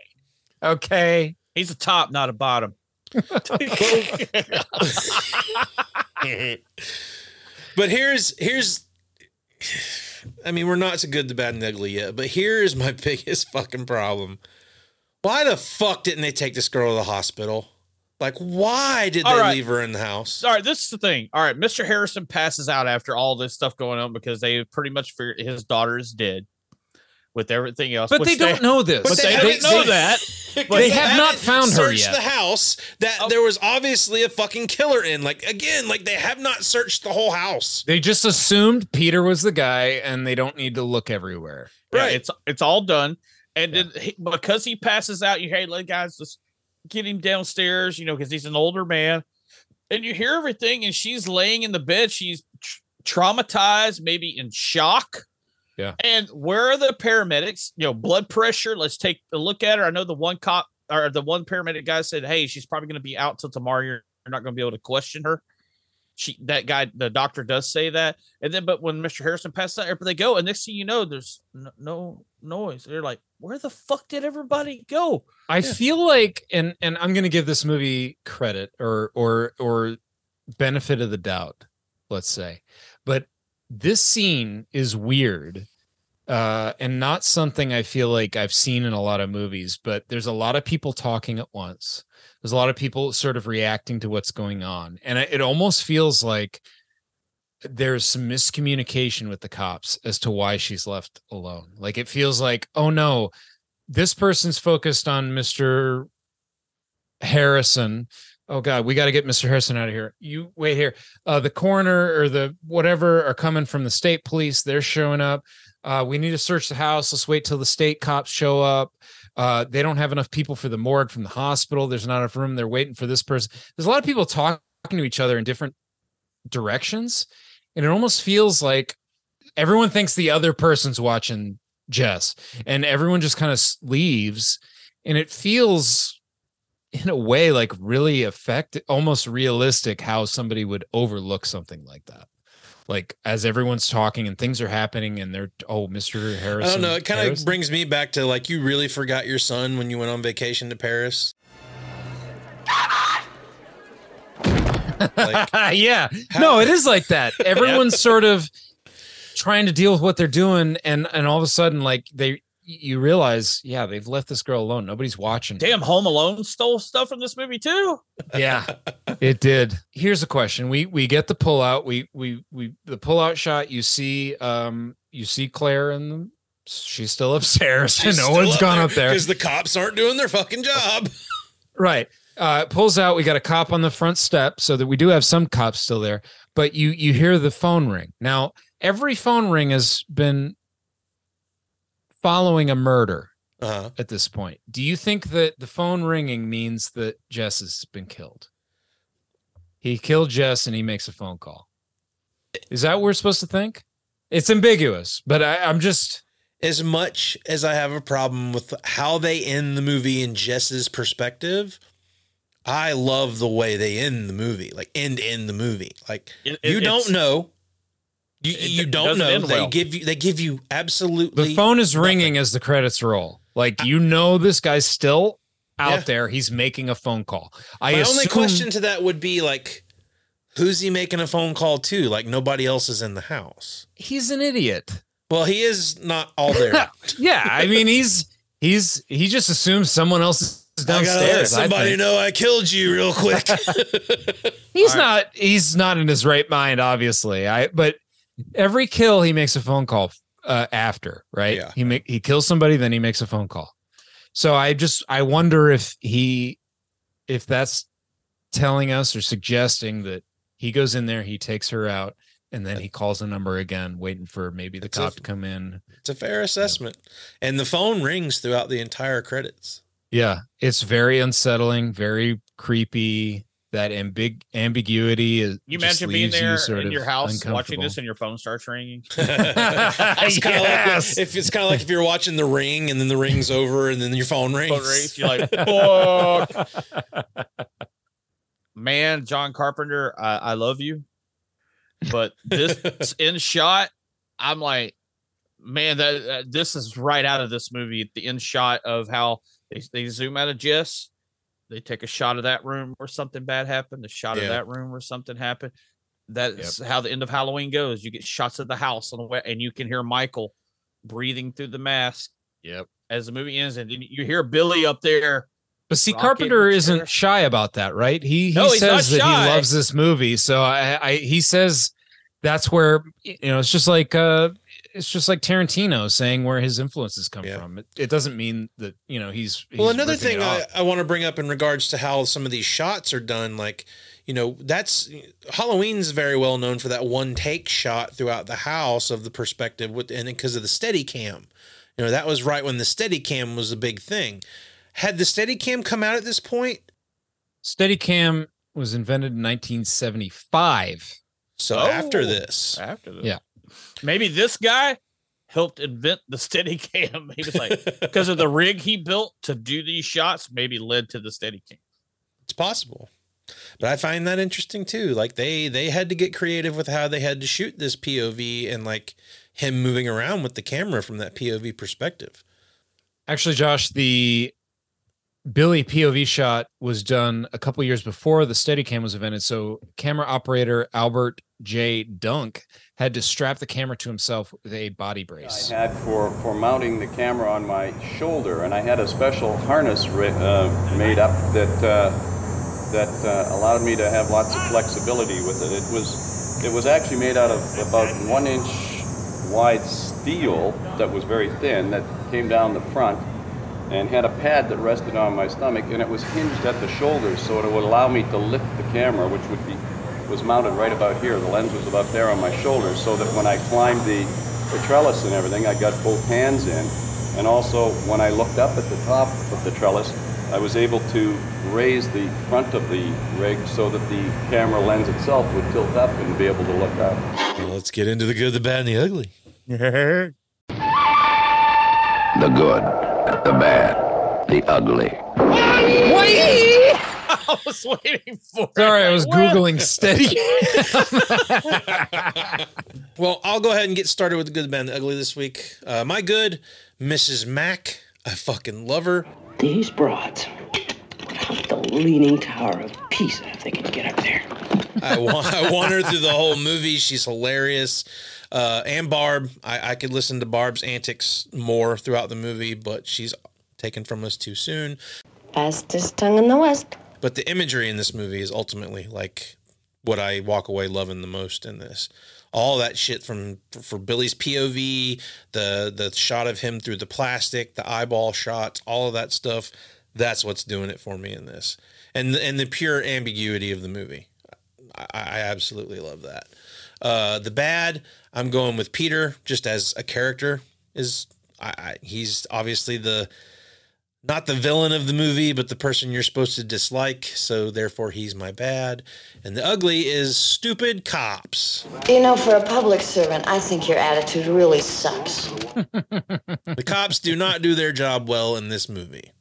Okay. he's a top, not a bottom. <laughs> but here's here's I mean, we're not so good, the bad, and the ugly yet, but here's my <laughs> biggest fucking problem. Why the fuck didn't they take this girl to the hospital? Like, why did All they right. leave her in the house? All right, this is the thing. All right, Mr. Harrison passes out after all this stuff going on because they pretty much figured his daughter is dead with everything else. But which they don't know this. But they, haven't- don't know <laughs> they- that. Because They have not haven't found her searched yet. the house that Oh. there was obviously a fucking killer in. Like again, like they have not searched the whole house. They just assumed Peter was the guy and they don't need to look everywhere. Yeah, Right. it's it's all done. And then he, because he passes out, you hey, like guys, just get him downstairs, you know, because he's an older man. And you hear everything, and she's laying in the bed. She's tr- traumatized, maybe in shock. Yeah. And where are the paramedics? You know, blood pressure. Let's take a look at her. I know the one cop or the one paramedic guy said, "Hey, she's probably going to be out till tomorrow. You're, you're not going to be able to question her." She, that guy, the doctor does say that. And then, but when Mr. Harrison passed out, they go, and next thing you know, there's no, no noise. They're like, "Where the fuck did everybody go?" I Yeah. feel like and and I'm going to give this movie credit or or or benefit of the doubt, let's say. But this scene is weird. Uh and not something I feel like I've seen in a lot of movies, but there's a lot of people talking at once. There's a lot of people sort of reacting to what's going on. And it almost feels like there's some miscommunication with the cops as to why she's left alone. Like it feels like, oh no, this person's focused on Mr. Harrison. Oh God, we got to get Mr. Harrison out of here. You wait here. Uh, the coroner or the whatever are coming from the state police. They're showing up. Uh, we need to search the house. Let's wait till the state cops show up. Uh, they don't have enough people for the morgue from the hospital. There's not enough room. They're waiting for this person. There's a lot of people talking to each other in different directions, and it almost feels like everyone thinks the other person's watching Jess, and everyone just kind of leaves, and it feels in a way like really affect almost realistic how somebody would overlook something like that like as everyone's talking and things are happening and they're oh mr harrison I don't know. It kind of brings me back to like you really forgot your son when you went on vacation to Paris. <laughs> yeah. no it is like that. <laughs> Everyone's sort of trying to deal with what they're doing and and all of a sudden like they you realize yeah they've left this girl alone. Nobody's watching Damn, Home Alone stole stuff from this movie too. yeah <laughs> it did. Here's a question. We we get the pullout. We we we the pullout shot you see um you see claire and the, she's still upstairs. She's no still one's gone up there. because the cops aren't doing their fucking job. right uh pulls out we got a cop on the front step so that we do have some cops still there but you you hear the phone ring. Now every phone ring has been following a murder Uh-huh. at this point. Do you think that the phone ringing means that jess has been killed? He killed jess and he makes a phone call. Is that what we're supposed to think? It's ambiguous but I, i'm just As much as I have a problem with how they end the movie in Jess's perspective, I love the way they end the movie, like end in the movie. Like It- you don't know, you it you don't know. end They well. give you they give you absolutely the phone is nothing. ringing as the credits roll like you know this guy's still out Yeah. there he's making a phone call i My assume only question to that would be like, Who's he making a phone call to? Like nobody else is in the house. He's an idiot. Well, he is not all there. <laughs> yeah, I mean he's he's he just assumes someone else is I gotta let downstairs. I somebody know I killed you real quick. <laughs> He's not he's not in his right mind, obviously. I but every kill he makes a phone call uh, after, right? Yeah. He make he kills somebody, then he makes a phone call. So I just I wonder if he if that's telling us or suggesting that he goes in there, he takes her out, and then he calls the number again, waiting for maybe the It's cop a- to come in. it's a fair assessment. And the phone rings throughout the entire credits. Yeah, it's very unsettling, very creepy. That ambig ambiguity is. You just imagine being leaves you there sort in your house watching this and your phone starts ringing. <laughs> It's kind of Yes. like if it's kind of like if you're watching The Ring and then the ring's over and then your phone rings. Phone rings, you're like, <laughs> fuck. Man, John Carpenter, I, I love you, but this <laughs> in shot, I'm like, man, that uh, this is right out of this movie. The in shot of how they, they zoom out of Jess, they take a shot of that room where something bad happened, a shot Yeah. of that room where something happened. That's how the end of Halloween goes. You get shots of the house on the way, and you can hear Michael breathing through the mask. Yep. As the movie ends, and then you hear Billy up there. But see, Carpenter isn't shy about that, right? He he No, says that shy. he loves this movie, so I, I he says that's where you know it's just like uh it's just like Tarantino saying where his influences come from. It, it doesn't mean that you know he's, he's well, another thing I. I want to bring up in regards to how some of these shots are done, like, you know, that's Halloween's very well known for that one take shot throughout the house of the perspective with, and because of the steady cam. You know, that was right when the steady cam was a big thing. Had the steady cam come out at this point? Steadicam was invented in 1975. So Oh, after this. After this. Yeah. Maybe this guy helped invent the steady cam. <laughs> He was like, because of the rig he built to do these shots, maybe led to the steady cam. It's possible. But I find that interesting too. Like they they had to get creative with how they had to shoot this POV and like him moving around with the camera from that POV perspective. Actually, Josh, the Billy POV shot was done a couple years before the Steadicam was invented. So camera operator Albert J. Dunk had to strap the camera to himself with a body brace. I had for, for mounting the camera on my shoulder, and I had a special harness uh, made up that uh, that uh, allowed me to have lots of flexibility with it. It was it was actually made out of about one inch wide steel that was very thin that came down the front and had a pad that rested on my stomach and it was hinged at the shoulders so it would allow me to lift the camera which would be was mounted right about here the lens was about there on my shoulder so that when i climbed the, the trellis and everything i got both hands in and also when i looked up at the top of the trellis i was able to raise the front of the rig so that the camera lens itself would tilt up and be able to look up Well, let's get into the good, the bad, and the ugly. <laughs> The good, the bad, the ugly. I was waiting for Sorry, I was Googling steady. <laughs> Well, I'll go ahead and get started with the good, the bad, and the ugly this week. Uh, my good, Mrs. Mac. I fucking love her. These broads would the leaning tower of Pisa if they can get up there. I want, I want her through the whole movie. She's hilarious. Uh, and Barb, I, I could listen to Barb's antics more throughout the movie, but she's taken from us too soon. Fastest tongue in the West. But the imagery in this movie is ultimately like what I walk away loving the most in this. All that shit from for Billy's POV, the the shot of him through the plastic, the eyeball shots, all of that stuff. That's what's doing it for me in this, and and the pure ambiguity of the movie. I, I absolutely love that. Uh, the bad, I'm going with Peter just as a character. Is I, I he's obviously the not the villain of the movie, but the person you're supposed to dislike. So therefore, he's my bad. And the ugly is stupid cops. You know, for a public servant, I think your attitude really sucks. <laughs> The cops do not do their job well in this movie.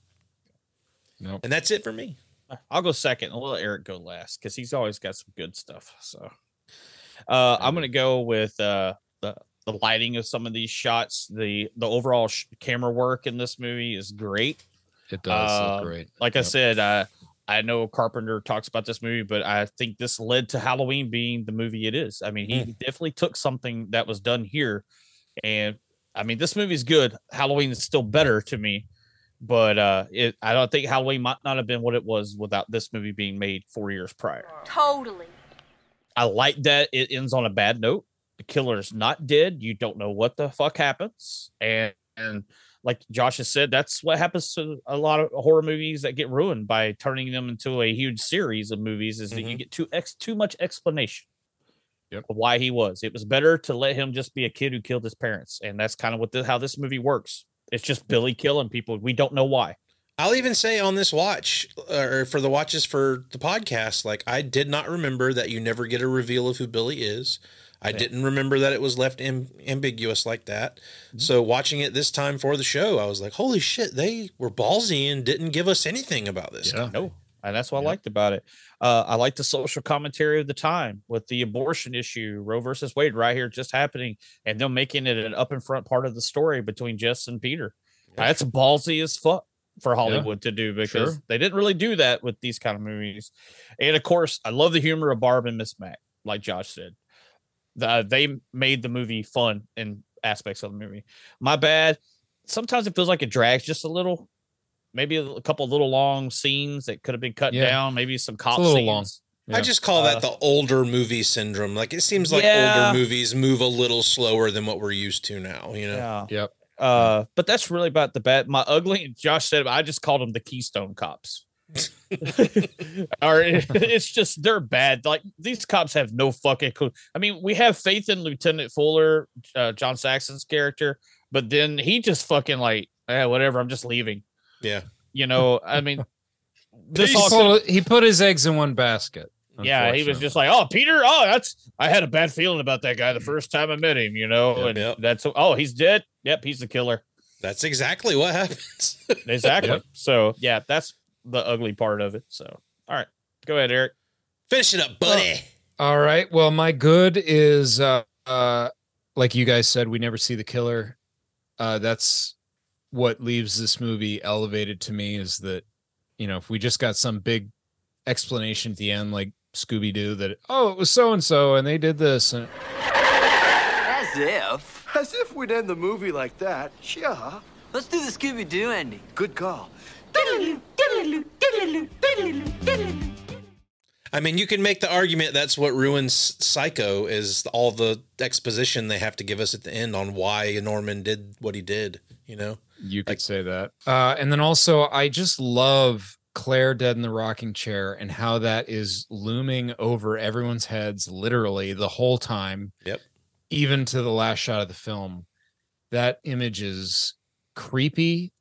Nope. And that's it for me. I'll go second. I'll let Eric go last because he's always got some good stuff. So uh, I'm gonna go with uh, the the lighting of some of these shots. The the overall sh- camera work in this movie is great. It does look Uh, great. Like I said, uh, I know Carpenter talks about this movie, but I think this led to Halloween being the movie it is. I mean, he Mm. definitely took something that was done here, and I mean, this movie is good. Halloween is still better to me, but uh, it, I don't think Halloween might not have been what it was without this movie being made four years prior. Totally. I like that it ends on a bad note. The killer's not dead. You don't know what the fuck happens. And, and like Josh has said, that's what happens to a lot of horror movies that get ruined by turning them into a huge series of movies is that you mm-hmm. get too ex too much explanation of why he was. It was better to let him just be a kid who killed his parents. And that's kind of what the, how this movie works. It's just Billy killing people. We don't know why. I'll even say on this watch, or for the watches for the podcast, like I did not remember that you never get a reveal of who Billy is. I didn't remember that it was left am- ambiguous like that. So watching it this time for the show, I was like, "Holy shit!" They were ballsy and didn't give us anything about this. guy. No, and that's what I liked about it. Uh, I like the social commentary of the time with the abortion issue, Roe versus Wade, right here just happening, and them making it an up in front part of the story between Jess and Peter. That's ballsy as fuck for Hollywood to do because Sure. they didn't really do that with these kind of movies. And of course, I love the humor of Barb and Miss Mac, like Josh said. The, they made the movie fun in aspects of the movie. My bad. Sometimes it feels like it drags just a little. Maybe a, a couple little long scenes that could have been cut Yeah. down. Maybe some cop little scenes. long. I just call Uh, that the older movie syndrome. Like it seems like Yeah. older movies move a little slower than what we're used to now. You know. Yeah. Yep. Uh, but that's really about the bad. My ugly, Josh said, I just called them the Keystone Cops. <laughs> or it's just they're bad. Like these cops have no fucking clue. I mean, we have faith in Lieutenant Fuller, uh, John Saxon's character, but then he just fucking like, eh, whatever. I'm just leaving. Yeah. You know, I mean, <laughs> this he, all pulled- he put his eggs in one basket. yeah, he was just like, "Oh, Peter, oh, that's I had a bad feeling about that guy the first time I met him, you know." and that's oh, he's dead. Yep, he's the killer. That's exactly what happens. <laughs> Exactly. Yep. So yeah, that's the ugly part of it. So all right, go ahead, Eric. Finish it up, buddy. All right. Well, my good is uh, uh like you guys said, we never see the killer. Uh that's what leaves this movie elevated to me is that, you know, if we just got some big explanation at the end, like Scooby Doo, that oh, it was so and so and they did this and As if. As if we'd end the movie like that. Sure. Let's do the Scooby Doo ending. Good call. I mean, you can make the argument that's what ruins Psycho is all the exposition they have to give us at the end on why Norman did what he did. You know, you could say that. Uh, and then also, I just love Claire dead in the rocking chair and how that is looming over everyone's heads, literally the whole time. Yep. Even to the last shot of the film, that image is creepy.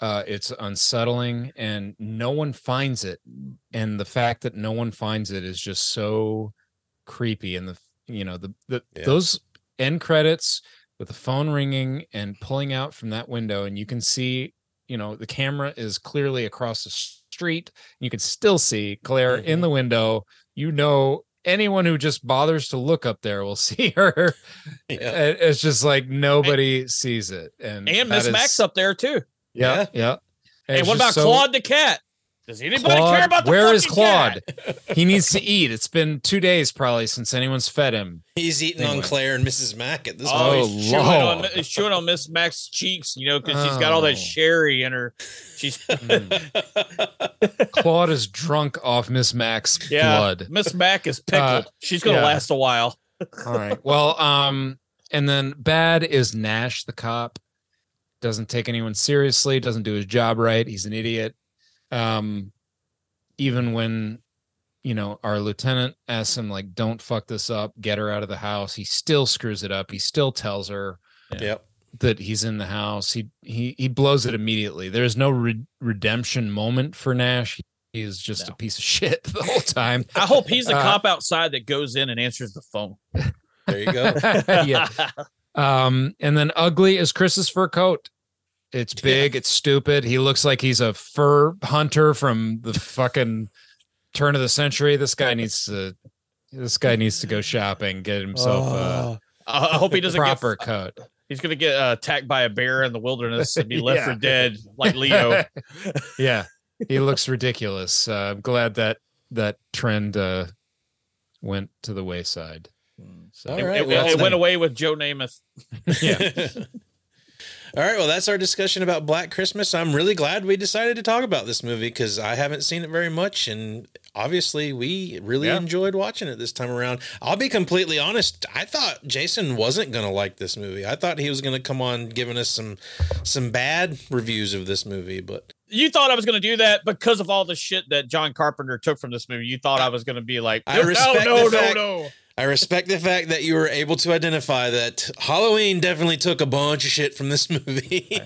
Uh, it's unsettling, and no one finds it. And the fact that no one finds it is just so creepy. And the you know the the Yeah. those end credits with the phone ringing and pulling out from that window and you can see you know the camera is clearly across the street you can still see claire in the window you know anyone who just bothers to look up there will <laughs> see her It- it's just like nobody sees it and And Miss is- Mac's up there too. Yeah yeah, Hey, what about so- Claude the cat? Does anybody Claude, care about the where is Claude? cat? <laughs> he needs to eat. It's been two days probably since anyone's fed him. he's eating Anyway. on Claire and Mrs. Mac at this Oh, point. he's chewing on, he's chewing on Miss Mac's cheeks, you know, because she's got all that Oh. sherry in her. She's <laughs> Claude is drunk off Miss Mac's yeah. blood. Miss Mac is pickled. Uh, she's gonna yeah. last a while. All right. Well, um, and then bad is Nash the cop. Doesn't take anyone seriously, doesn't do his job right. He's an idiot. Um, even when you know our lieutenant asks him, like, don't fuck this up, get her out of the house, he still screws it up. He still tells her Yep. that he's in the house. He he he blows it immediately. There's no re- redemption moment for Nash. He is just a piece of shit <laughs> the whole time. I hope he's the Uh, cop outside that goes in and answers the phone. There you go. <laughs> yeah. <laughs> Um, and then ugly is Chris's fur coat. It's big, it's stupid. He looks like he's a fur hunter from the fucking turn of the century. This guy needs to this guy needs to go shopping, get himself Oh. I I hope he doesn't proper get coat. He's gonna get uh, attacked by a bear in the wilderness and be <laughs> left Yeah. for dead, like Leo. <laughs> yeah. he looks ridiculous. Uh, I'm glad that that trend uh, went to the wayside. So All It, it- well, it went away with Joe Namath. <laughs> yeah, All right, well, that's our discussion about Black Christmas. I'm really glad we decided to talk about this movie because I haven't seen it very much, and obviously, we really Yeah. enjoyed watching it this time around. I'll be completely honest; I thought Jason wasn't going to like this movie. I thought he was going to come on giving us some some bad reviews of this movie, but You thought I was going to do that because of all the shit that John Carpenter took from this movie. You thought I was going to be like, I no, respect no, no, fact- no. I respect the fact that you were able to identify that Halloween definitely took a bunch of shit from this <laughs> movie.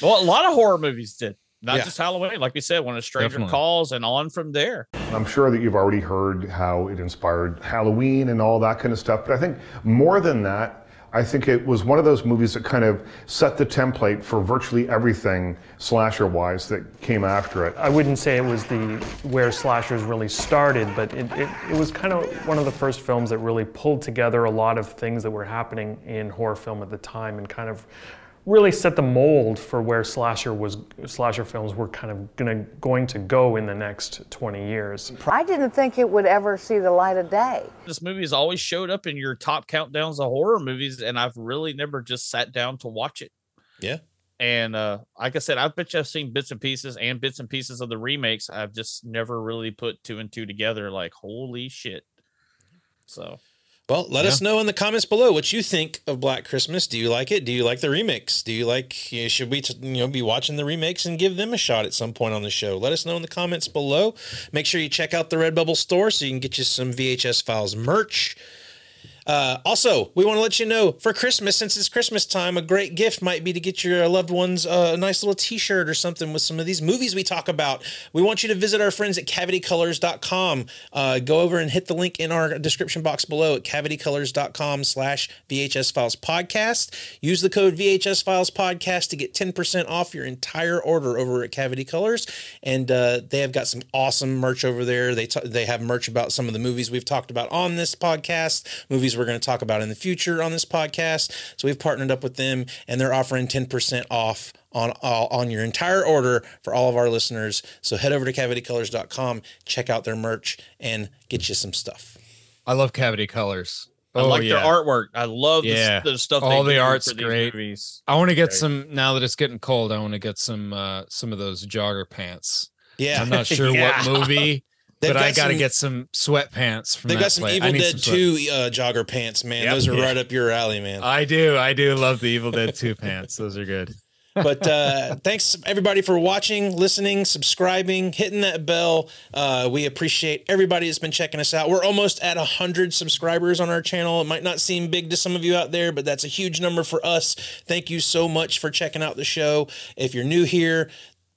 Well, a lot of horror movies did, not Yeah. just Halloween. Like we said, when a stranger Definitely. calls and on from there. I'm sure that you've already heard how it inspired Halloween and all that kind of stuff, but I think more than that, I think it was one of those movies that kind of set the template for virtually everything slasher wise that came after it. I wouldn't say it was the where slashers really started, but it, it, it was kind of one of the first films that really pulled together a lot of things that were happening in horror film at the time and kind of really set the mold for where slasher was slasher films were kind of gonna going to go in the next 20 years. I didn't think it would ever see the light of day. This movie has always showed up in your top countdowns of horror movies, and I've really never just sat down to watch it. yeah. And uh, like I said, I bet you I've seen bits and pieces and bits and pieces of the remakes. I've just never really put two and two together. Like, holy shit! So Well, let us know in the comments below what you think of Black Christmas. Do you like it? Do you like the remix? Do you like? you know, Should we, t- you know, be watching the remakes and give them a shot at some point on the show? Let us know in the comments below. Make sure you check out the Redbubble store so you can get you some VHS Files merch. Uh, also, we want to let you know for Christmas, since it's Christmas time, a great gift might be to get your loved ones uh, a nice little t shirt or something with some of these movies we talk about. We want you to visit our friends at cavitycolors.com. Uh, go over and hit the link in our description box below at cavitycolors.com slash VHS Files Podcast. Use the code VHS Files Podcast to get 10% off your entire order over at Cavity Colors. And uh, they have got some awesome merch over there. They, t- they have merch about some of the movies we've talked about on this podcast, movies we're going to talk about in the future on this podcast. So we've partnered up with them and they're offering 10% off on all on your entire order for all of our listeners. So head over to cavitycolors.com, check out their merch and get you some stuff. I love Cavity Colors. I Oh, like yeah. their artwork. I love the, Yeah, the stuff. all they the do art's for great. movies. I want to get Great. some now that it's getting cold. I want to get some uh some of those jogger pants. Yeah. I'm not <laughs> sure Yeah. what movie, They've but I got got to get some sweatpants from They've that got some place. Evil Dead some 2 uh, jogger pants, man. Yep. Those are Yeah. right <laughs> up your alley, man. I do. I do love the Evil Dead 2 pants. Those are good. <laughs> but uh, <laughs> thanks everybody for watching, listening, subscribing, hitting that bell. Uh, we appreciate everybody that's been checking us out. We're almost at hundred subscribers on our channel. It might not seem big to some of you out there, but that's a huge number for us. Thank you so much for checking out the show. If you're new here.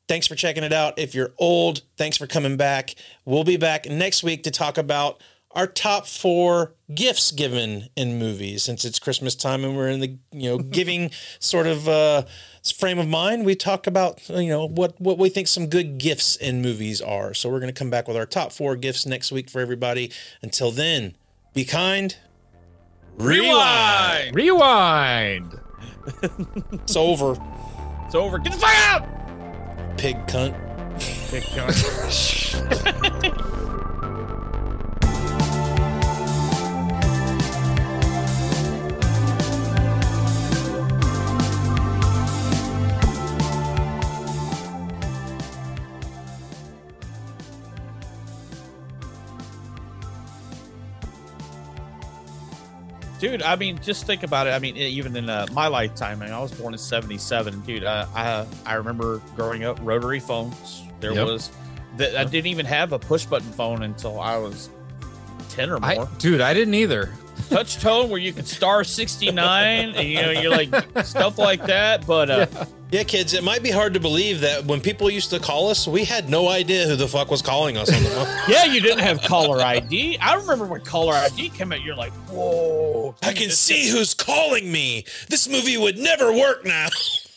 Thanks for checking it out. If you're old, thanks for coming back. We'll be back next week to talk about our top four gifts given in movies since it's christmas time and we're in the you know <laughs> giving sort of uh frame of mind we talk about you know what what we think some good gifts in movies are so we're going to come back with our top four gifts next week for everybody until then be kind rewind Rewind. it's over It's over. Get the fuck out! Pig cunt Big gun. <laughs> Dude, I mean, just think about it. I mean, even in uh, my lifetime, I, mean, I was born in '77. Dude, uh, I I remember growing up rotary phones. There Yep. was, that I didn't even have a push button phone until I was ten or I, more. dude, I didn't either. Touch tone where you could star 69, and you know, you're like stuff like that. But uh, <laughs> yeah kids it might be hard to believe that when people used to call us we had no idea who the fuck was calling us on the phone <laughs> yeah, you didn't have caller ID. I remember when caller ID came out. You're like, whoa! I can see who's calling me. This movie would never work now. <laughs>